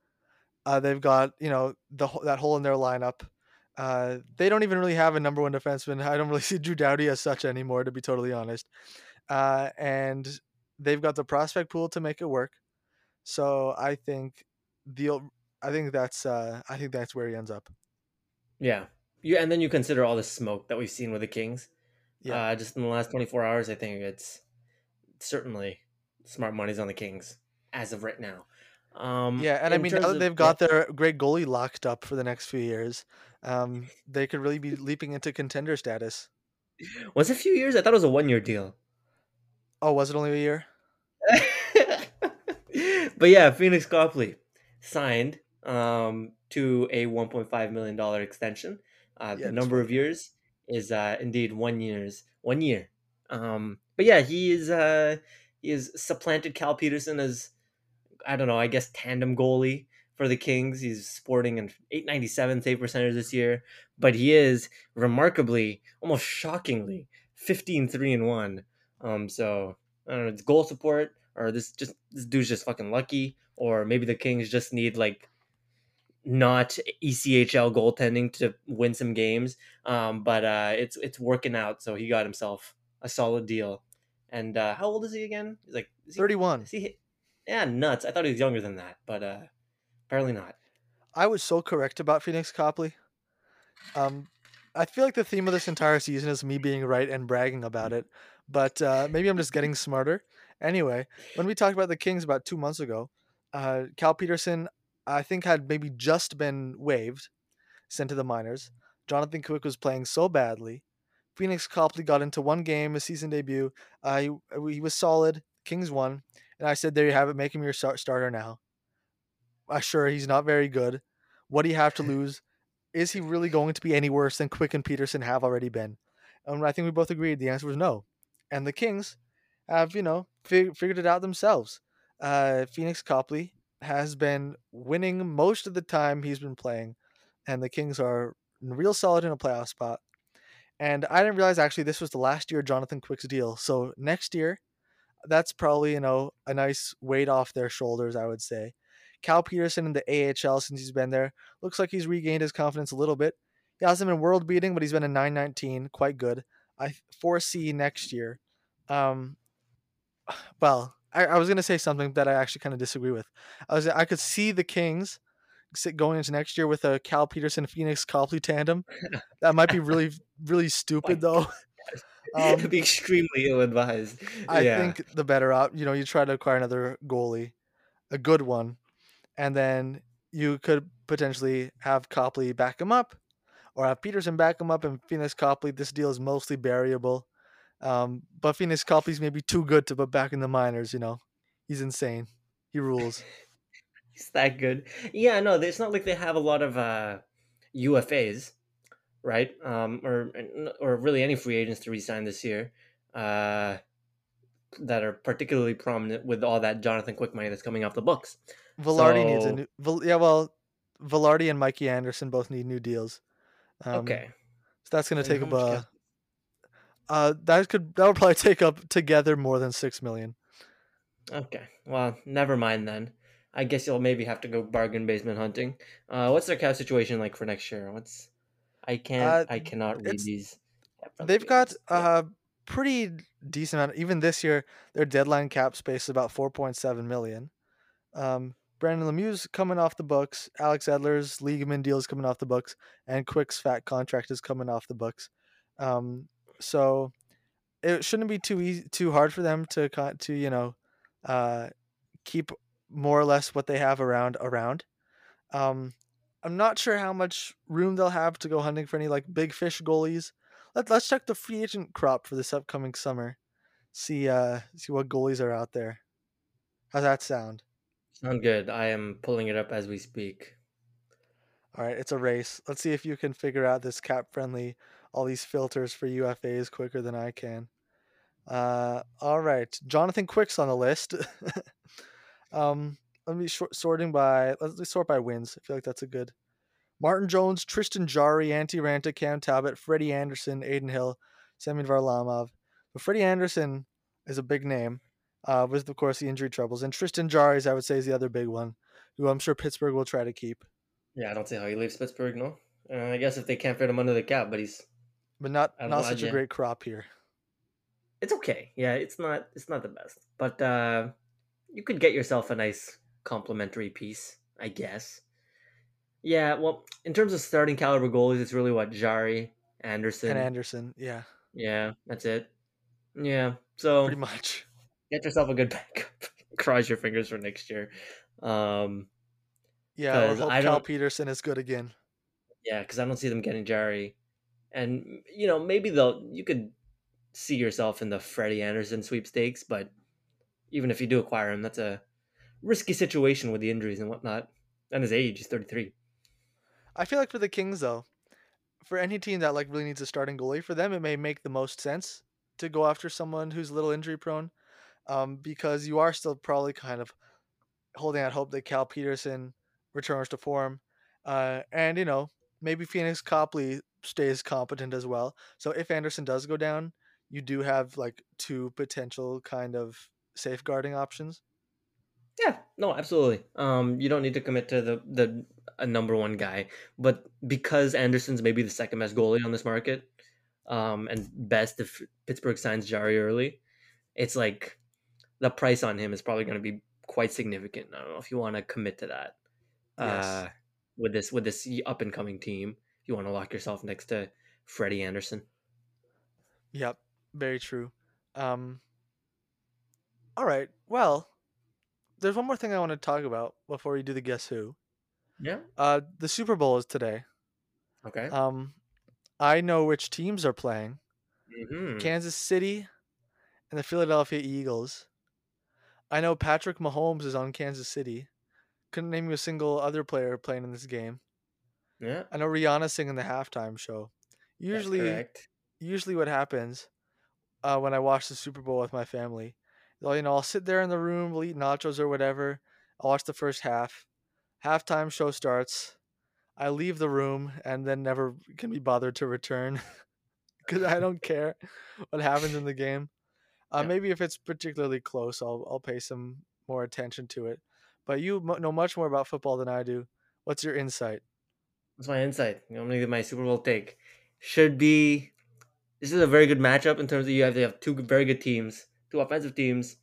Uh, they've got you know the that hole in their lineup. Uh, they don't even really have a number one defenseman. I don't really see Drew Doughty as such anymore, to be totally honest. Uh, and they've got the prospect pool to make it work. So I think the I think that's uh, I think that's where he ends up. Yeah. You and then you consider all the smoke that we've seen with the Kings. Yeah. Uh, just in the last 24 hours, I think it's certainly smart money's on the Kings as of right now. Um, Yeah, and I mean now that they've yeah, got their great goalie locked up for the next few years, um, they could really be leaping into contender status. was it a few years? I thought it was a one year deal. Oh, was it only a year? but yeah, Phoenix Copley signed um, to a 1.5 million dollar extension. Uh, Yeah, the number of years is uh, indeed one years one year. Um, but yeah, he is uh, he is supplanted Cal Petersen as I don't know, I guess tandem goalie for the Kings. He's sporting an 897 save percentage this year, but he is remarkably, almost shockingly, 15 3 and 1. Um, so I don't know, it's goal support, or this just this dude's just fucking lucky, or maybe the Kings just need like not ECHL goaltending to win some games. Um, but uh, it's it's working out, so he got himself a solid deal. And uh, how old is he again? He's like is he, Thirty-one. is he yeah, nuts. I thought he was younger than that, but uh apparently not. I was so correct about Phoenix Copley. Um, I feel like the theme of this entire season is me being right and bragging about it, but uh, maybe I'm just getting smarter. Anyway, when we talked about the Kings about two months ago, uh, Cal Petersen, I think, had maybe just been waived, sent to the minors. Jonathan Quick was playing so badly. Phoenix Copley got into one game, his season debut. Uh, he, he was solid. Kings won. And I said, there you have it. Make him your start- starter now. Uh, sure, he's not very good. What do you have to lose? Is he really going to be any worse than Quick and Petersen have already been? And I think we both agreed the answer was no. And the Kings have, you know, fig- figured it out themselves. Uh, Phoenix Copley has been winning most of the time he's been playing, and the Kings are real solid in a playoff spot. And I didn't realize actually this was the last year Jonathan Quick's deal. So next year, that's probably you know a nice weight off their shoulders, I would say. Cal Petersen in the AHL since he's been there looks like he's regained his confidence a little bit. He hasn't been world beating, but he's been a 919, quite good. I foresee next year. Um, well, I, I was gonna say something that I actually kind of disagree with. I was I could see the Kings going into next year with a Cal Petersen Phoenix Copley tandem. That might be really really stupid though. It'd Um, be extremely ill advised. I yeah. think the better op, you know, you try to acquire another goalie, a good one, and then you could potentially have Copley back him up, or have Petersen back him up, and Phoenix Copley. This deal is mostly variable, um, but Phoenix Copley's maybe too good to put back in the minors. You know, he's insane. He rules. He's that good. Yeah, no, it's not like they have a lot of uh UFAs, right? Um or or really any free agents to resign this year. Uh that are particularly prominent with all that Jonathan Quick money that's coming off the books. Vilardi needs a new. Vel, yeah, well, Vilardi and Mikey Anderson both need new deals. Um, okay. so that's gonna take up cap- Uh, that could that would probably take up together more than six million. Okay. Well, never mind then. I guess you'll maybe have to go bargain basement hunting. Uh, what's their cap situation like for next year? What's I can't Uh, I cannot read these. they've got calculations. Yeah. uh pretty decent amount. Even this year, their deadline cap space is about four point seven million. Um, Brendan Lemieux's coming off the books. Alex Edler's Liegeman deal is coming off the books, and Quick's fat contract is coming off the books. Um, so it shouldn't be too easy, too hard for them to to you know, uh, keep more or less what they have around around. Um, I'm not sure how much room they'll have to go hunting for any like big fish goalies. Let, let's check the free agent crop for this upcoming summer. See uh see what goalies are out there. How's that sound? Sound good. I am pulling it up as we speak. All right, it's a race. Let's see if you can figure out this CapFriendly, all these filters for UFAs quicker than I can. Uh, all right, Jonathan Quick's on the list. um, let me short, sorting by let's, sort by wins. I feel like that's a good. Martin Jones, Tristan Jarry, Antti Raanta, Cam Talbot, Freddie Andersen, Adin Hill, Semyon Varlamov. But Freddie Andersen is a big name, uh, with of course the injury troubles, and Tristan Jarry, I would say, is the other big one, who I'm sure Pittsburgh will try to keep. Yeah, I don't see how he leaves Pittsburgh. No, uh, I guess if they can't fit him under the cap, but he's but not not such a great crop here. it's okay. Yeah, it's not it's not the best, but uh, you could get yourself a nice complimentary piece, I guess. Yeah, well, in terms of starting caliber goalies, it's really what Jarry, Andersen. And Andersen, yeah, yeah, that's it. Yeah, so pretty much. get yourself a good backup. cross your fingers for next year. Um, Yeah, or hope I Cal Petersen is good again. yeah, because I don't see them getting Jarry, and you know maybe they'll you could see yourself in the Freddie Andersen sweepstakes, but even if you do acquire him, that's a risky situation with the injuries and whatnot, and his age, he's thirty three. I feel like for the Kings though, for any team that like really needs a starting goalie, for them it may make the most sense to go after someone who's a little injury prone, um, because you are still probably kind of holding out hope that Cal Petersen returns to form, uh, and you know maybe Phoenix Copley stays competent as well. So if Andersen does go down, you do have like two potential kind of safeguarding options. Yeah, no, absolutely. Um, you don't need to commit to the the a number one guy, but because Andersen's maybe the second best goalie on this market, um, and best if Pittsburgh signs Jarry early, it's like the price on him is probably going to be quite significant. I don't know if you want to commit to that. Yes. Uh, with this with this up and coming team, you want to lock yourself next to Freddie Andersen. Yep, very true. Um, all right. Well, there's one more thing I want to talk about before we do the guess who. Yeah. Uh, the Super Bowl is today. Okay. Um, I know which teams are playing: hmm Kansas City and the Philadelphia Eagles. I know Patrick Mahomes is on Kansas City. Couldn't name you a single other player playing in this game. Yeah. I know Rihanna singing the halftime show. Usually, usually what happens uh, when I watch the Super Bowl with my family, you know, I'll sit there in the room, we'll eat nachos or whatever. I'll watch the first half. Halftime show starts. I leave the room and then never can be bothered to return because I don't care what happens in the game. Uh, Yeah. Maybe if it's particularly close, I'll I'll pay some more attention to it. But you mo- know much more about football than I do. What's your insight? What's my insight. I'm gonna give my Super Bowl take. Should be. This is a very good matchup in terms of you have to have two very good teams, two offensive teams,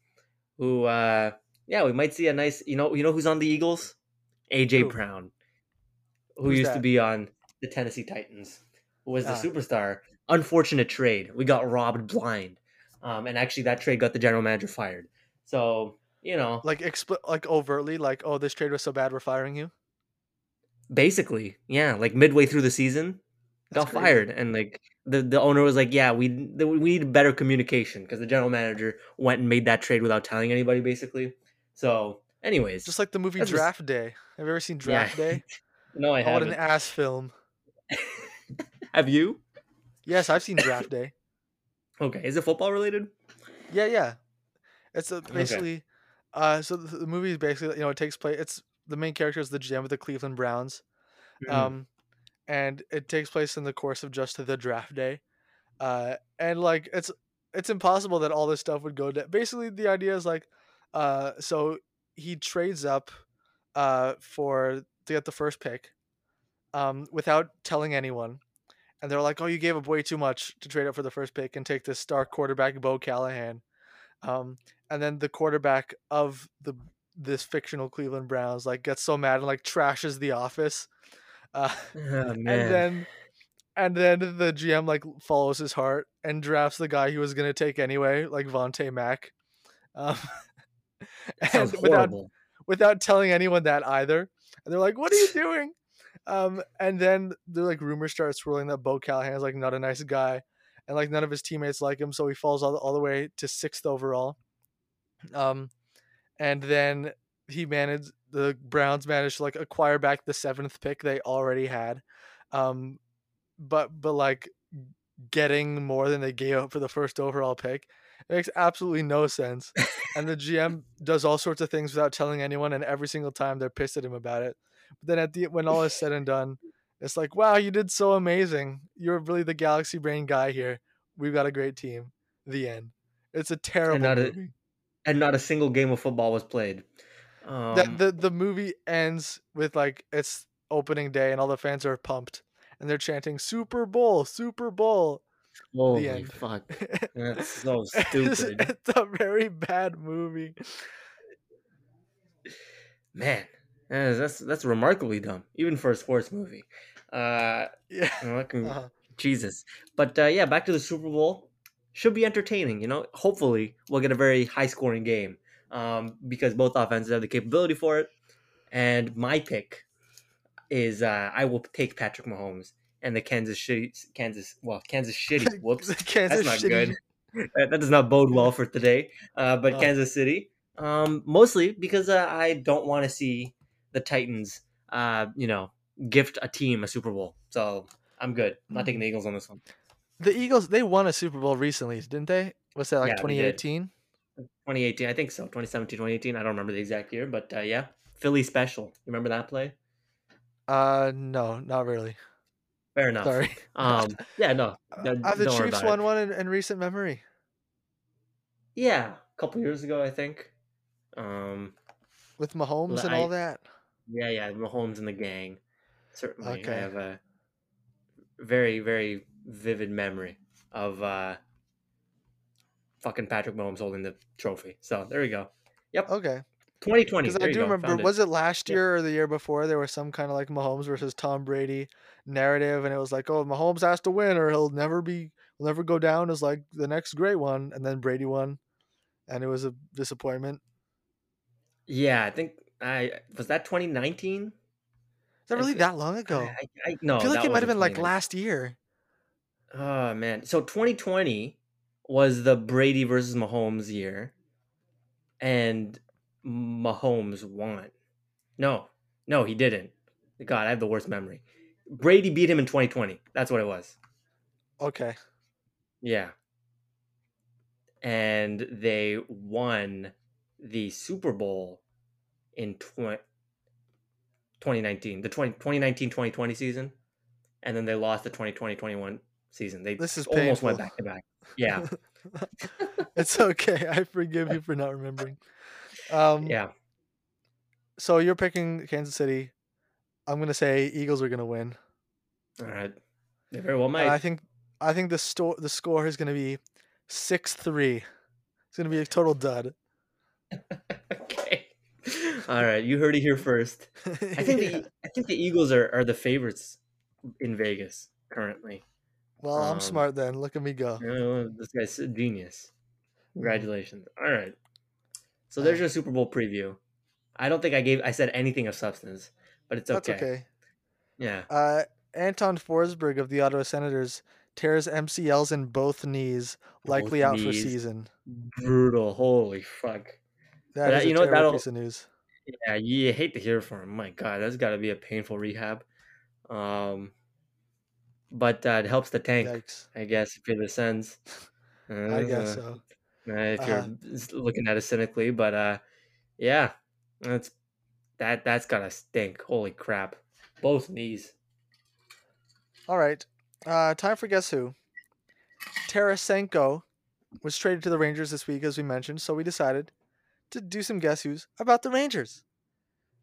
who, uh yeah, we might see a nice. You know, you know who's on the Eagles? AJ Who? Brown, who Who's used to be on the Tennessee Titans, who was the Ah. superstar. Unfortunate trade. We got robbed blind, um, and actually that trade got the general manager fired. So you know, Like expl- like overtly, like oh, this trade was so bad, we're firing you. basically, yeah, like midway through the season, That's got crazy. fired and like the, the owner was like yeah we we need better communication because the general manager went and made that trade without telling anybody basically so anyways Just like the movie That's just- Draft Day. Have you ever seen yeah. Draft Day? no i Oh, what an ass film. have you Yes, I've seen Draft Day. okay is it football related Yeah, yeah. It's a, basically, uh, so the, the movie is basically, you know, it takes place. It's the main character is the GM of the Cleveland Browns, Mm. um, and it takes place in the course of just the draft day, uh, and like it's it's impossible that all this stuff would go down. Basically, the idea is like, uh, so he trades up, uh, for to get the first pick, um, without telling anyone. And they're like, "Oh, you gave up way too much to trade up for the first pick and take this star quarterback, Bo Callahan." Um, and then the quarterback of the this fictional Cleveland Browns like gets so mad and like trashes the office. Uh, Oh, and then and then the GM like follows his heart and drafts the guy he was gonna take anyway, like Vontae Mack. Um, and without without telling anyone that either. And they're like, "What are you doing?" Um, and then the like rumors start swirling that Bo Callahan's like not a nice guy, and like none of his teammates like him, so he falls all, the, all the way to sixth overall. Um, and then he managed the Browns managed to like acquire back the seventh pick they already had, um, but but like getting more than they gave up for the first overall pick it makes absolutely no sense and the GM does all sorts of things without telling anyone, and every single time they're pissed at him about it. But then at the when all is said and done, it's like, wow, you did so amazing. You're really the galaxy brain guy here. We've got a great team. The end. It's a terrible not a- movie. and not a single game of football was played um, the, the the movie ends with like it's opening day and all the fans are pumped and they're chanting Super Bowl, Super Bowl. holy end. fuck that's so stupid it's a very bad movie. man that's that's remarkably dumb even for a sports movie uh Yeah. you know, I can- Uh-huh. Jesus. But uh, yeah, back to the Super Bowl. Should be entertaining, you know. Hopefully, we'll get a very high scoring game. Um, because both offenses have the capability for it. And my pick is uh, I will take Patrick Mahomes and the Kansas City, Kansas, well, Kansas City. Whoops, Kansas that's not City. good. That, that does not bode well for today. Uh, but Oh. Kansas City, um, mostly because uh, I don't want to see the Titans, uh, you know, gift a team a Super Bowl. So I'm good. I'm not taking the Eagles on this one. The Eagles they won a Super Bowl recently, didn't they? Was that like Yeah, 2018? 2018, I think so. 2017, 2018. I don't remember the exact year, but uh, yeah, Philly special. You remember that play? Uh, no, not really. Fair enough. Sorry. Um, yeah, no. no, Have the Chiefs about it. won one in, in recent memory Yeah, a couple years ago, I think. Um, with Mahomes Well, and all that? yeah, yeah, Mahomes and the gang. Certainly, Okay. I have a very, very vivid memory of uh, fucking Patrick Mahomes holding the trophy. So there we go. Yep. Okay. 2020. Because I do go, remember, found was it last year or the year before? There was some kind of like Mahomes versus Tom Brady narrative, and it was like, oh, Mahomes has to win, or he'll never be, he'll never go down as like the next great one. And then Brady won, and it was a disappointment. Yeah, I think I was that 2019. Is that really thi- that long ago? I, I, I, no, I feel like it might have been like last year. Oh man. So 2020 was the Brady versus Mahomes year. And Mahomes won. No. No, he didn't. God, I have the worst memory. Brady beat him in 2020. That's what it was. Okay. Yeah. And they won the Super Bowl in tw- 2019, the 20, 2019-2020 season. And then they lost the 2020-21 season. They This is almost went back to back. Yeah. it's okay. I forgive you for not remembering. Um, Yeah. So you're picking Kansas City. I'm gonna say Eagles are gonna win. All right. They very well might. I think I think the store the score is gonna be six three. It's gonna be a total dud. okay. All right. You heard it here first. I think Yeah. the I think the Eagles are, are the favorites in Vegas currently. Well, I'm um, smart then. Look at me go. This guy's a genius. Mm-hmm. Congratulations. All right. So there's your Super Bowl preview. I don't think I gave I said anything of substance, but it's okay. That's okay. Yeah. Uh, Anton Forsberg of the Ottawa Senators tears MCLs in both knees, likely Both out for season. Brutal. Holy fuck. That uh, you a know that'll- piece of news. Yeah, you hate to hear from him. My God, that's got to be a painful rehab. Um, but uh, it helps the tank, Yikes. I guess, if you're the Sens. I guess Uh, so. uh, if you're Uh, looking at it cynically, but uh, yeah, that's that that's gotta stink. Holy crap, both knees. All right. Uh, time for guess who. Tarasenko was traded to the Rangers this week, as we mentioned, so we decided to do some guess who's about the Rangers.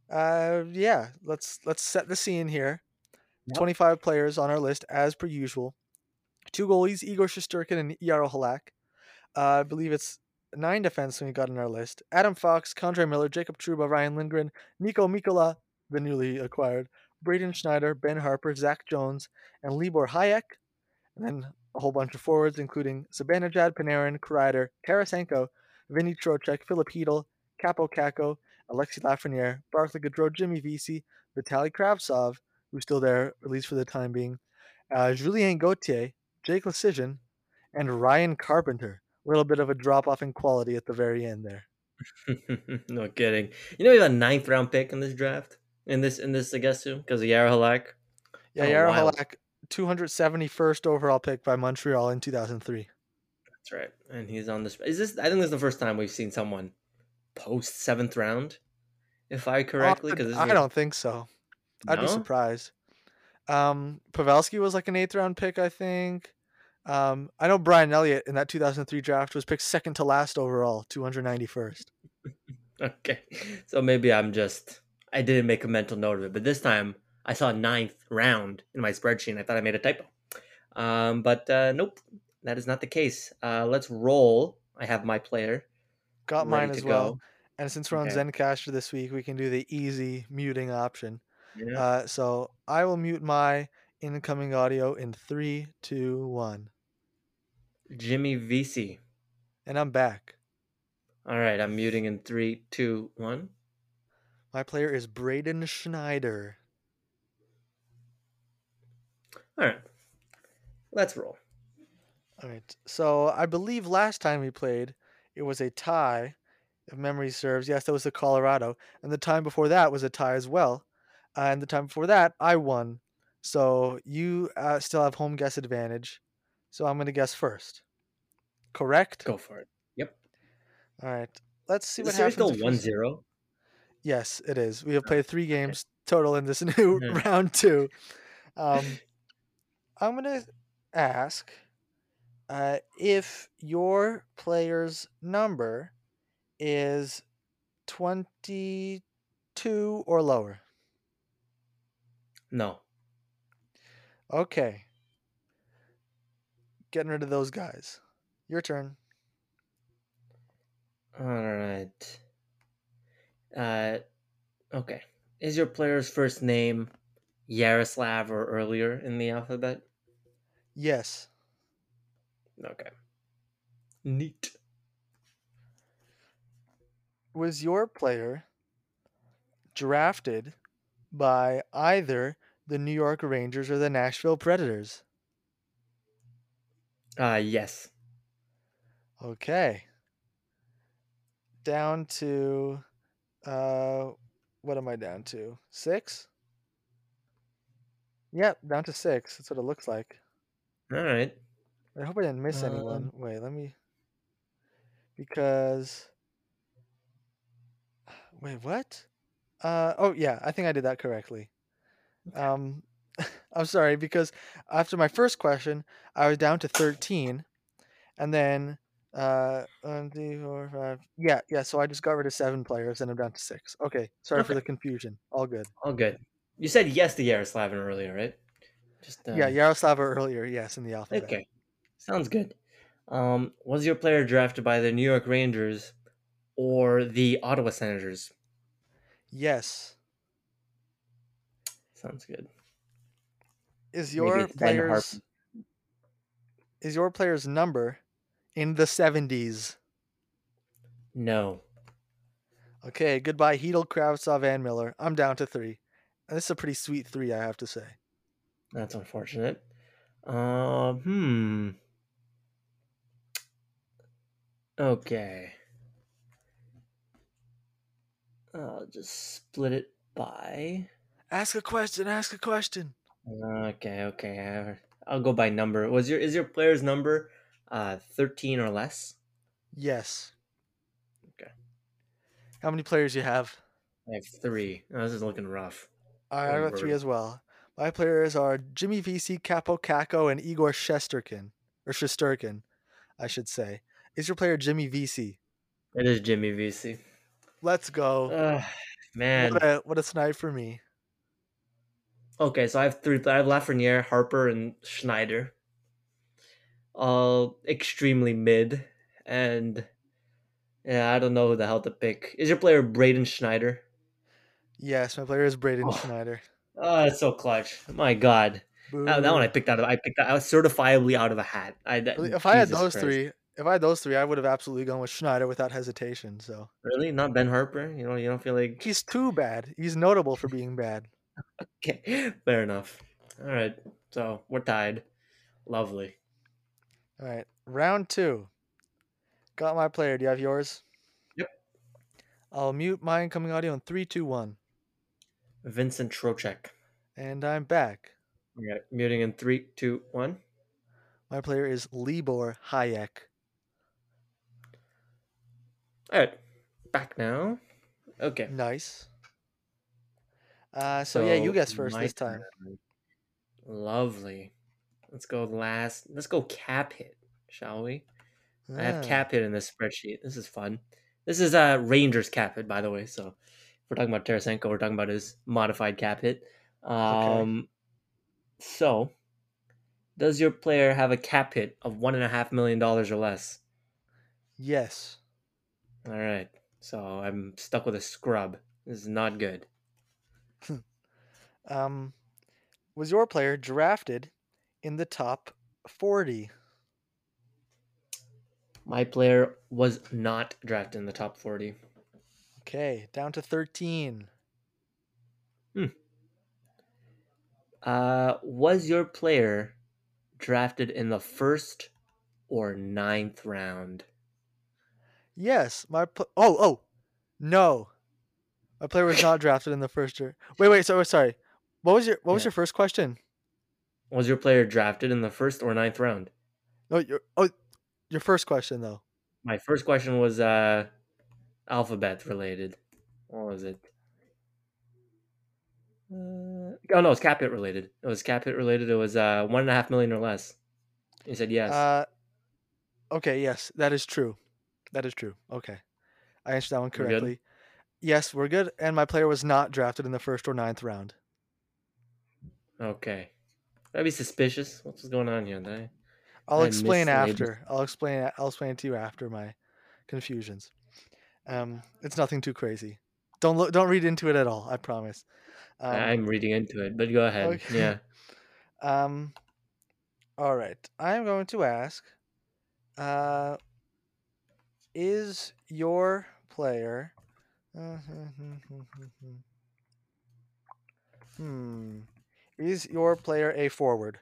Uh, yeah, let's let's set the scene here. Yep. 25 players on our list, as per usual. Two goalies, Igor Shesterkin and Yaro Halak. Uh, I believe it's nine defensemen we got on our list. Adam Fox, K'Andre Miller, Jacob Trouba, Ryan Lindgren, Niko Mikkola, the newly acquired, Braden Schneider, Ben Harpur, Zach Jones, and Libor Hajek. And then a whole bunch of forwards, including Zibanejad, Panarin, Kreider, Tarasenko, Vinny Trocheck, Philip Chytil, Kaapo Kakko, Alexi Lafreniere, Barclay Goodrow, Jimmy Vesey, Vitaly Kravtsov, who's still there, at least for the time being, uh, Julien Gauthier, Jake Lecision, and Ryan Carpenter. A little bit of a drop off in quality at the very end there. no kidding. You know, we have a ninth round pick in this draft. In this, in this, I guess too, because of Yara Halak. Yeah, Oh, wild. Halak, 271st overall pick by Montreal in 2003. That's right, and he's on this. Is this? I think this is the first time we've seen someone post seventh round, if I correctly. Because I don't think so. I'd be surprised. Um, Pavelski was like an eighth round pick, I think. Um, I know Brian Elliott in that 2003 draft was picked second to last overall, 291st. Okay, so maybe I'm just I didn't make a mental note of it, but this time I saw ninth round in my spreadsheet. and I thought I made a typo, um, but uh, nope, that is not the case. Uh, let's roll. I have my player Got mine as well. go. And since we're on Okay. Zencastr this week, we can do the easy muting option. Yeah. Uh, so I will mute my incoming audio in three, two, one, Jimmy Vesey. and I'm back. All right, I'm muting in three, two, one. My player is Braden Schneider. All right, let's roll. All right. So I believe last time we played, it was a tie, if memory serves. Yes, that was the Colorado. And the time before that was a tie as well. Uh, and the time before that, I won. So you uh, still have home guess advantage. So I'm going to guess first. Correct? Go for it. Yep. All right. Let's see what happens. still if one zero? Yes, it is. We have played three games total in this new Yeah. round two. Um, I'm gonna ask uh, if your player's number is 22 or lower. No. Okay. Getting rid of those guys. Your turn. All right. Uh, okay. Is your player's first name Yaroslav or earlier in the alphabet? Yes. Okay. Neat. Was your player drafted by either the New York Rangers or the Nashville Predators? Uh, yes. Okay. Down to uh what am I down to? 6? Yep, down to 6. That's what it looks like. All right. I hope I didn't miss anyone. Um, Wait, let me because Wait, what? Uh oh yeah, I think I did that correctly. Um I'm sorry because after my first question, I was down to 13 and then uh one, two, four, five. Yeah, yeah, so I just got rid of 7 players and I'm down to 6. Okay, sorry for the confusion. All good. All good. You said yes to Yaroslavin earlier, right? Just uh, Yeah, Yaroslava earlier, yes, in the alphabet. Okay. Sounds good. Um, was your player drafted by the New York Rangers or the Ottawa Senators? Yes. Sounds good. Is your it's Ben Harp- player's is your player's number in the 70s? No. Okay, goodbye Chytil, Kravtsov, and Miller. I'm down to 3. And this is a pretty sweet 3, I have to say. That's unfortunate. Uh, hmm. Okay. I'll just split it by. Ask a question, ask a question. Okay, okay. I- I'll go by number. Was your is your player's number uh 13 or less? Yes. Okay. How many players you have? I have three. Oh, this is looking rough. All right, I got three as well. My players are Jimmy Vesey, Kaapo Kakko, and Igor Shesterkin. Or Shesterkin, I should say. Is your player Jimmy Vesey? It is Jimmy Vesey. Let's go. Ugh, man. What a, what a snipe for me. Okay, so I have three. I have Lafreniere, Harpur, and Schneider. All extremely mid, and yeah, I don't know who the hell to pick. Is your player Braden Schneider? Yes, my player is Braden Oh. Schneider. Oh, that's so clutch! My God, that, that one I picked out of. I picked. I was certifiably out of a hat. I that, If I had those Christ. three, if I had those three, I would have absolutely gone with Schneider without hesitation. So really not Ben Harpur. You know, you don't feel like he's too bad. He's notable for being bad. Okay. Fair enough. All right, so we're tied. Lovely. All right, round two. Got my player. Do you have yours? Yep. I'll mute my incoming audio in three, two, one, Vincent Trocheck. and I'm back. Okay, muting in three, two, one. My player is Libor Hajek. All right, back now. Okay. Nice. Uh, so, yeah, you guess first this time. turn. Lovely. Let's go last. Let's go cap hit, shall we? I have cap hit in this spreadsheet. This is fun. This is uh Rangers cap hit, by the way. So if we're talking about Tarasenko, we're talking about his modified cap hit. Um, so does your player have a cap hit of one and a half million dollars or less? Yes. All right. So I'm stuck with a scrub. This is not good. Um, was your player drafted in the top 40? My player was not drafted in the top 40. Okay, down to 13. Hmm. Uh, was your player drafted in the first or ninth round? Yes, my pl- oh oh, no, my player was not drafted in the first year. Wait wait so sorry. What was your what was Yeah. your first question? Was your player drafted in the first or ninth round? No, your oh your first question though. My first question was uh, alphabet related. What was it? Uh, oh no, it's cap hit related. It was cap hit related. It was uh, one and a half million or less. He said yes. Uh, okay, yes, that is true. That is true. Okay, I answered that one We're correctly. Yes, we're good. And my player was not drafted in the first or ninth round. Okay. That'd be suspicious. What's going on here? Did I- I'll I explain after. I'll explain. I'll explain it to you after my confusions. Um, it's nothing too crazy. Don't look. Don't read into it at all. I promise. Um, I'm reading into it, but go ahead. okay. Yeah. Um. All right. I'm going to ask. Uh. Is your player? Hmm. Is your player a forward?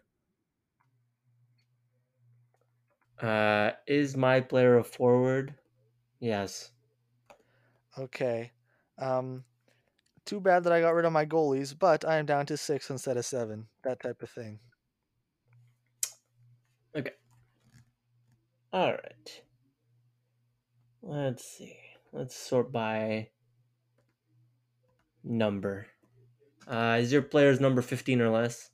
Uh, is my player a forward? Yes. Okay. Um. Too bad that I got rid of my goalies, but I am down to six instead of seven. That type of thing. Okay. All right. Let's see. Let's sort by number. Uh, is your player's number 15 or less?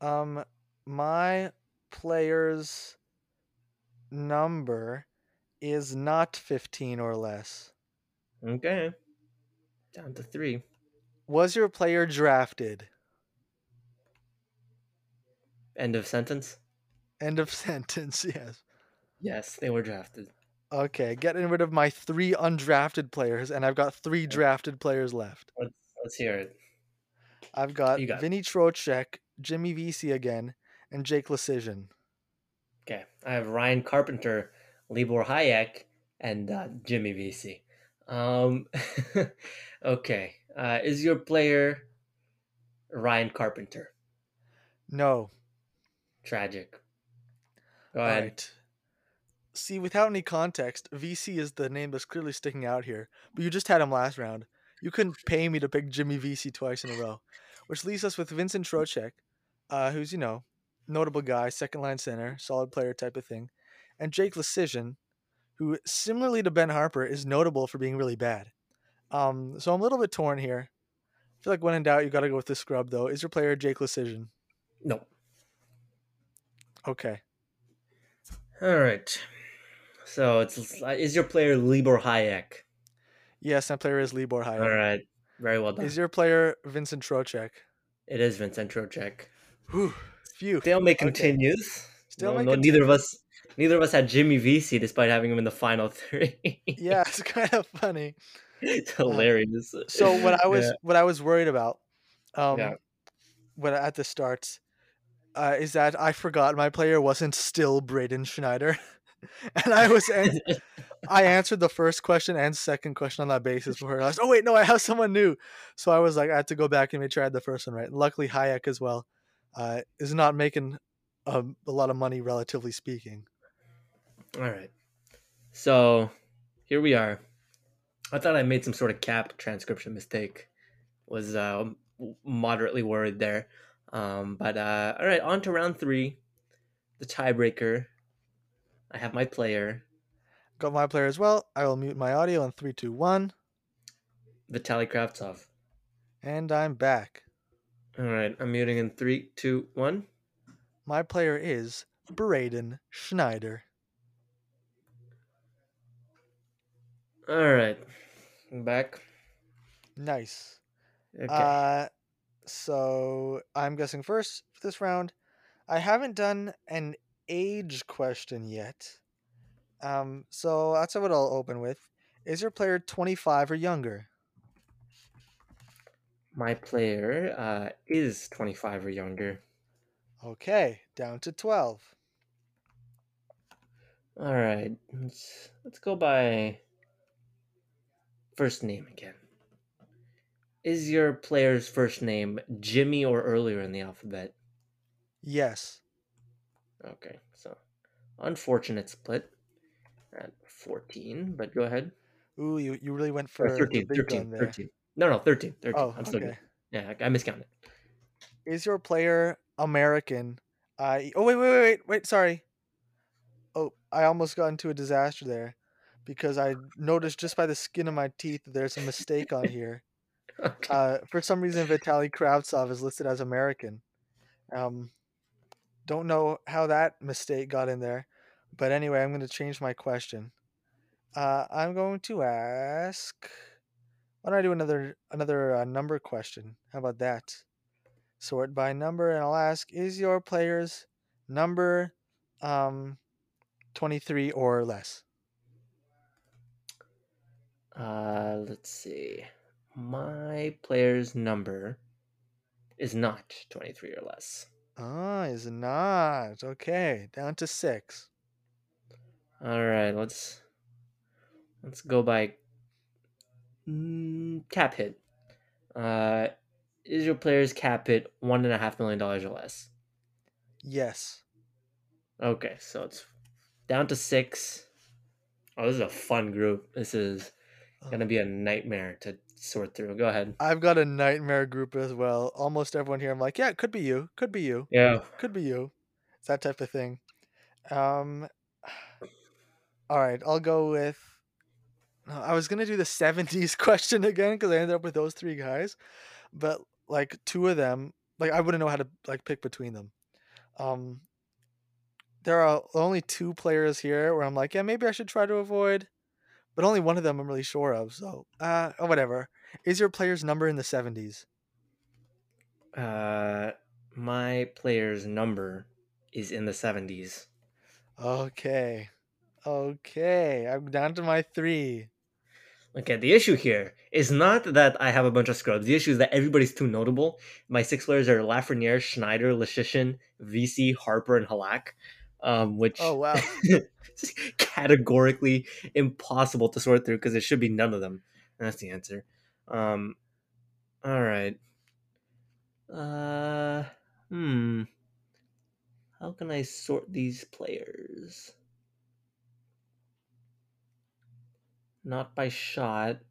Um, my player's number is not 15 or less. Okay. Down to three. Was your player drafted? End of sentence? End of sentence, yes. Yes, they were drafted. Okay, getting rid of my three undrafted players, and I've got three drafted players left. Let's, let's hear it. I've got You got it. Vinny Trocheck, Jimmy Vesey again, and Jake Leschyshyn. Okay. I have Ryan Carpenter, Libor Hajek, and uh, Jimmy Vesey. Um, okay. Uh, is your player Ryan Carpenter? No. Tragic. Go All ahead. right. See, without any context, Vesey is the name that's clearly sticking out here. But you just had him last round. You couldn't pay me to pick Jimmy Vesey twice in a row, which leaves us with Vincent Trocheck, uh, who's you know notable guy, second line center, solid player type of thing, and Jake Leschyshyn, who similarly to Ben Harpur is notable for being really bad. Um, so I'm a little bit torn here. I feel like when in doubt, you got to go with the scrub though. Is your player Jake Leschyshyn? No. Okay. All right. So it's is your player Libor Hajek? Yes, my player is Libor Hajek. All right. Very well done. Is your player Vincent Trocheck? It is Vincent Trocheck. Whew, phew. Stalemate Okay. continues. Stalemate no, no, neither of us neither of us had Jimmy Vesey despite having him in the final three. Yeah, it's kind of funny. it's hilarious. So what I was Yeah. what I was worried about, um, Yeah. when at the start, uh, is that I forgot my player wasn't still Braden Schneider, and I was I answered the first question and second question on that basis before I realized, oh wait, no, I have someone new. So I was like, I had to go back and make sure I had the first one right. Luckily, Hajek as well, uh, is not making um, a lot of money relatively speaking. All right. So here we are. I thought I made some sort of cap transcription mistake. Was uh, moderately worried there. Um, but uh, all right, on to round three, the tiebreaker. I have my player, Got my player as well. I will mute my audio in three, two, one, Vitaly Kravtsov. and I'm back. All right, I'm muting in three, two, one. My player is Braden Schneider. All right, I'm back. Nice. Okay. Uh, so I'm guessing first for this round. I haven't done an age question yet. Um, so that's what I'll open with. Is your player 25 or younger? my player uh, is 25 or younger. Okay, down to 12. All right, let's let's go by first name again. Is your player's first name Jimmy or earlier in the alphabet? Yes. Okay, so unfortunate split at 14, but go ahead. Ooh, you, you really went Or for 13, the 13, 13. No, no, 13, 13. Oh, I'm still okay. good. Yeah, I, I miscounted. Is your player American? I oh wait wait wait wait wait sorry. Oh, I almost got into a disaster there, because I noticed just by the skin of my teeth that there's a mistake on here. Okay. Uh, for some reason, Vitaly Kravtsov is listed as American. Um, don't know how that mistake got in there, but anyway, I'm going to change my question. Uh, I'm going to ask. Why don't I do another another uh, number question? How about that? Sort by number, and I'll ask: Is your player's number um, 23 or less? Uh, let's see. My player's number is not 23 or less. Ah, is not okay. Down to six. All right, let's let's go by mm, cap hit. Uh, is your player's cap hit one and a half million dollars or less? Yes. Okay, so it's down to six. Oh, this is a fun group. This is gonna be a nightmare to sort through. Go ahead. I've got a nightmare group as well. Almost everyone here, I'm like, yeah, it could be you, could be you, Yeah. could be you. It's that type of thing. Um, all right, I'll go with. no, I was gonna do the '70s question again because I ended up with those three guys, but like two of them, like I wouldn't know how to like pick between them. Um, there are only two players here where I'm like, yeah, maybe I should try to avoid, but only one of them I'm really sure of. So, uh, oh, whatever. Is your player's number in the '70s? Uh, my player's number is in the seventies. Okay. Okay. I'm down to my three. Okay, the issue here is not that I have a bunch of scrubs. The issue is that everybody's too notable. My six players are Lafreniere, Schneider, Leschyshyn, Vesey, Harpur, and Halak. Um, which Oh wow. is categorically impossible to sort through because it should be none of them. And that's the answer. Um, all right. Uh, hmm. How can I sort these players? Not by shot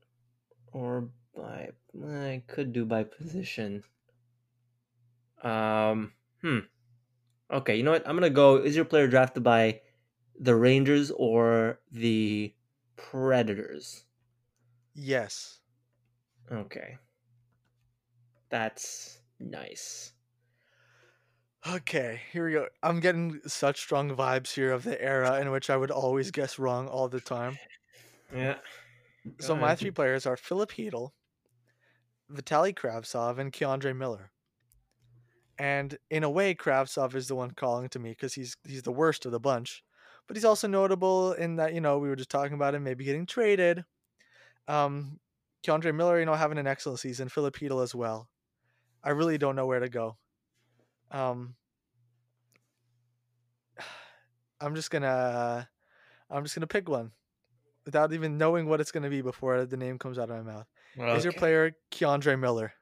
or by. I could do by position. Um, hmm. Okay, you know what? I'm gonna go. Is your player drafted by the Rangers or the Predators? Yes. Okay. That's nice. Okay, here we go. I'm getting such strong vibes here of the era in which I would always guess wrong all the time. Yeah. So Go my three players are Filip Chytil, Vitaly Kravtsov, and K'Andre Miller. And in a way, Kravtsov is the one calling to me because he's he's the worst of the bunch. But he's also notable in that, you know, we were just talking about him maybe getting traded. Um K'Andre Miller, you know, having an excellent season, Filip Chytil as well. I really don't know where to go. Um I'm just gonna I'm just gonna pick one without even knowing what it's gonna be before the name comes out of my mouth. Is your player K'Andre Miller?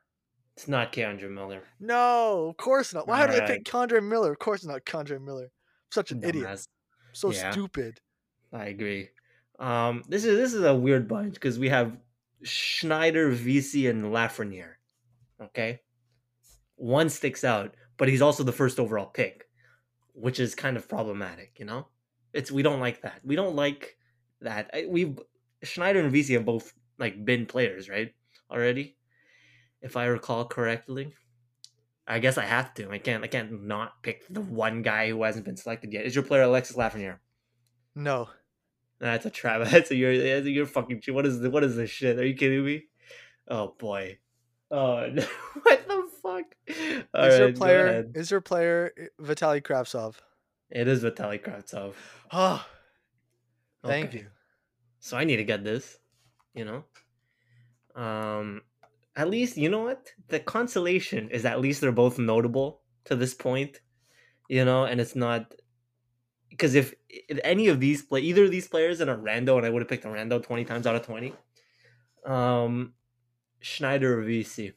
It's not K'Andre Miller. No, of course not. Why did I pick K'Andre Miller? Of course not K'Andre Miller. I'm such an idiot. Dumbass. So Yeah. stupid. I agree. Um, this is this is a weird bunch because we have Schneider, Vesey, and Lafreniere. Okay, one sticks out, but he's also the first overall pick, which is kind of problematic. You know, it's we don't like that. We don't like that. We've Schneider and Vesey have both like been players, right? Already, if I recall correctly. I guess I have to. I can't. I can't not pick the one guy who hasn't been selected yet. Is your player Alexis Lafreniere? No. That's a trap. That's a you're that's a, you're fucking. What is what is this shit? Are you kidding me? Oh boy. Oh no. what the fuck? All is your right, go player is your player Vitaly Kravtsov? It is Vitaly Kravtsov. Oh, thank Okay. you. So I need to get this. You know. Um. At least you know what the consolation is. At least they're both notable to this point. You know, and it's not. because if, if any of these play either of these players in a rando, and I would have picked a rando twenty times out of twenty. Um, Schneider or Vesey.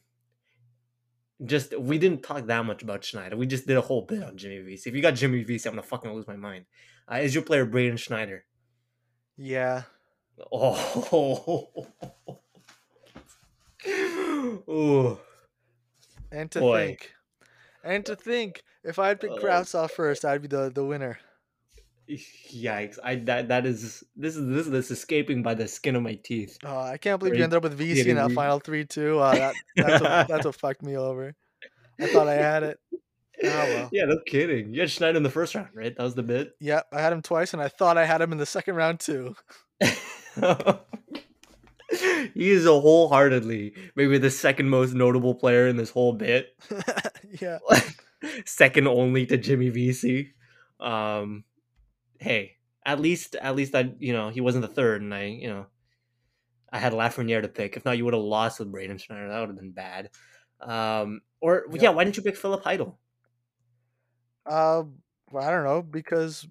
Just we didn't talk that much about Schneider. We just did a whole bit on Jimmy Vesey. If you got Jimmy Vesey, I'm gonna fucking lose my mind. Uh, is your player Braden Schneider? Yeah. Oh. Ooh. And to Boy. think, and to think, if I had picked Uh, Kravtsov first, I'd be the, the winner. Yikes! I that that is this is this is escaping by the skin of my teeth. Oh, I can't believe you ended up with Vesey in that me- final three two. Uh, that, that's what that's what fucked me over. I thought I had it. Oh well. Yeah, no kidding. You had Schneider in the first round, right? That was the bit. Yep, I had him twice, and I thought I had him in the second round too. he is a wholeheartedly maybe the second most notable player in this whole bit. yeah. second only to Jimmy Vesey. Um, hey, at least at least I you know he wasn't the third, and I you know I had Lafreniere to pick. If not, you would have lost with Braden Schneider. That would have been bad. Um, or Yeah. yeah, why didn't you pick Filip Chytil? Uh, well, I don't know because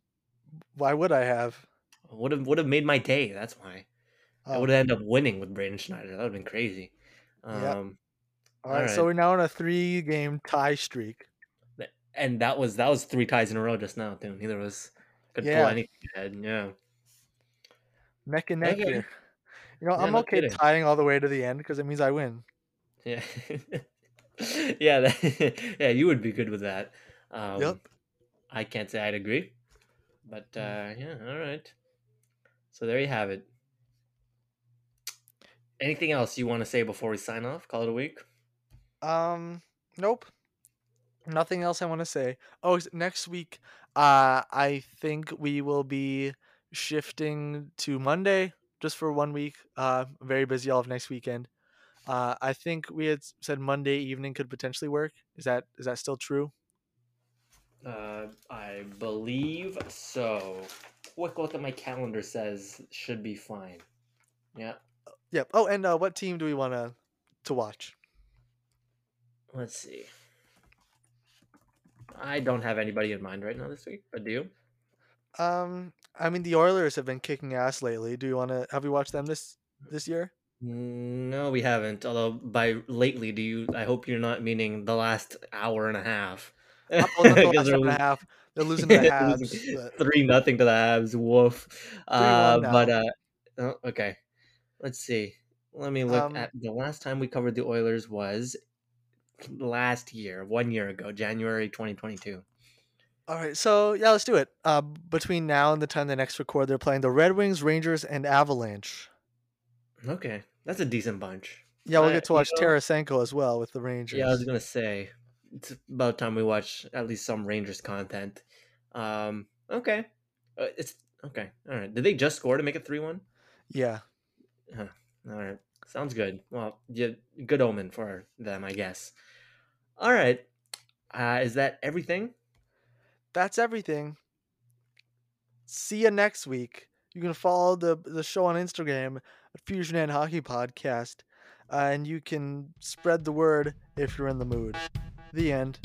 why would I have? Would have would have made my day. That's why I would have ended up winning with Braden Schneider. That would have been crazy. Um, Yep. all right, so we're now on a three game tie streak. and that was that was three ties in a row just now too. Neither of us could Yeah. pull anything ahead. Yeah. Neck and neck Okay. here. You know, Yeah, I'm no okay kidding. tying all the way to the end because it means I win. Yeah. yeah, that, yeah, you would be good with that. Um, Yep. I can't say I'd agree, but uh, yeah, all right. So there you have it. Anything else you want to say before we sign off? Call it a week. Um, nope. Nothing else I want to say. Oh, next week, uh, I think we will be shifting to Monday just for one week. Uh, very busy all of next weekend. Uh, I think we had said Monday evening could potentially work. Is that is that still true? Uh, I believe so. Quick look at my calendar says should be fine. Yeah. Yep. Oh, and uh, what team do we want to to watch? Let's see. I don't have anybody in mind right now this week, but do you? Um, I mean the Oilers have been kicking ass lately. Do you want to have you watched them this this year? No, we haven't. Although by lately, do you? I hope you're not meaning the last hour and a half. Not the last they're and a losing- half. They're losing to the Habs. Three nothing to the Habs. Woof. Uh, but uh, oh, okay. Let's see. Let me look Um, at the last time we covered the Oilers was last year, one year ago, January 2022. All right, so yeah, let's do it. Uh, between now and the time the next record, they're playing the Red Wings, Rangers, and Avalanche. Okay, that's a decent bunch. Yeah, we'll get to you watch know- Tarasenko as well with the Rangers. Yeah, I was gonna say it's about time we watch at least some Rangers content. Um, okay, uh, it's okay. All right, did they just score to make it three one? yeah. All right, sounds good. Well, yeah, good omen for them, I guess. All right, uh, is that everything? That's everything. See you next week. You can follow the the show on Instagram at Fusion and Hockey Podcast, uh, and you can spread the word if you're in the mood. The end.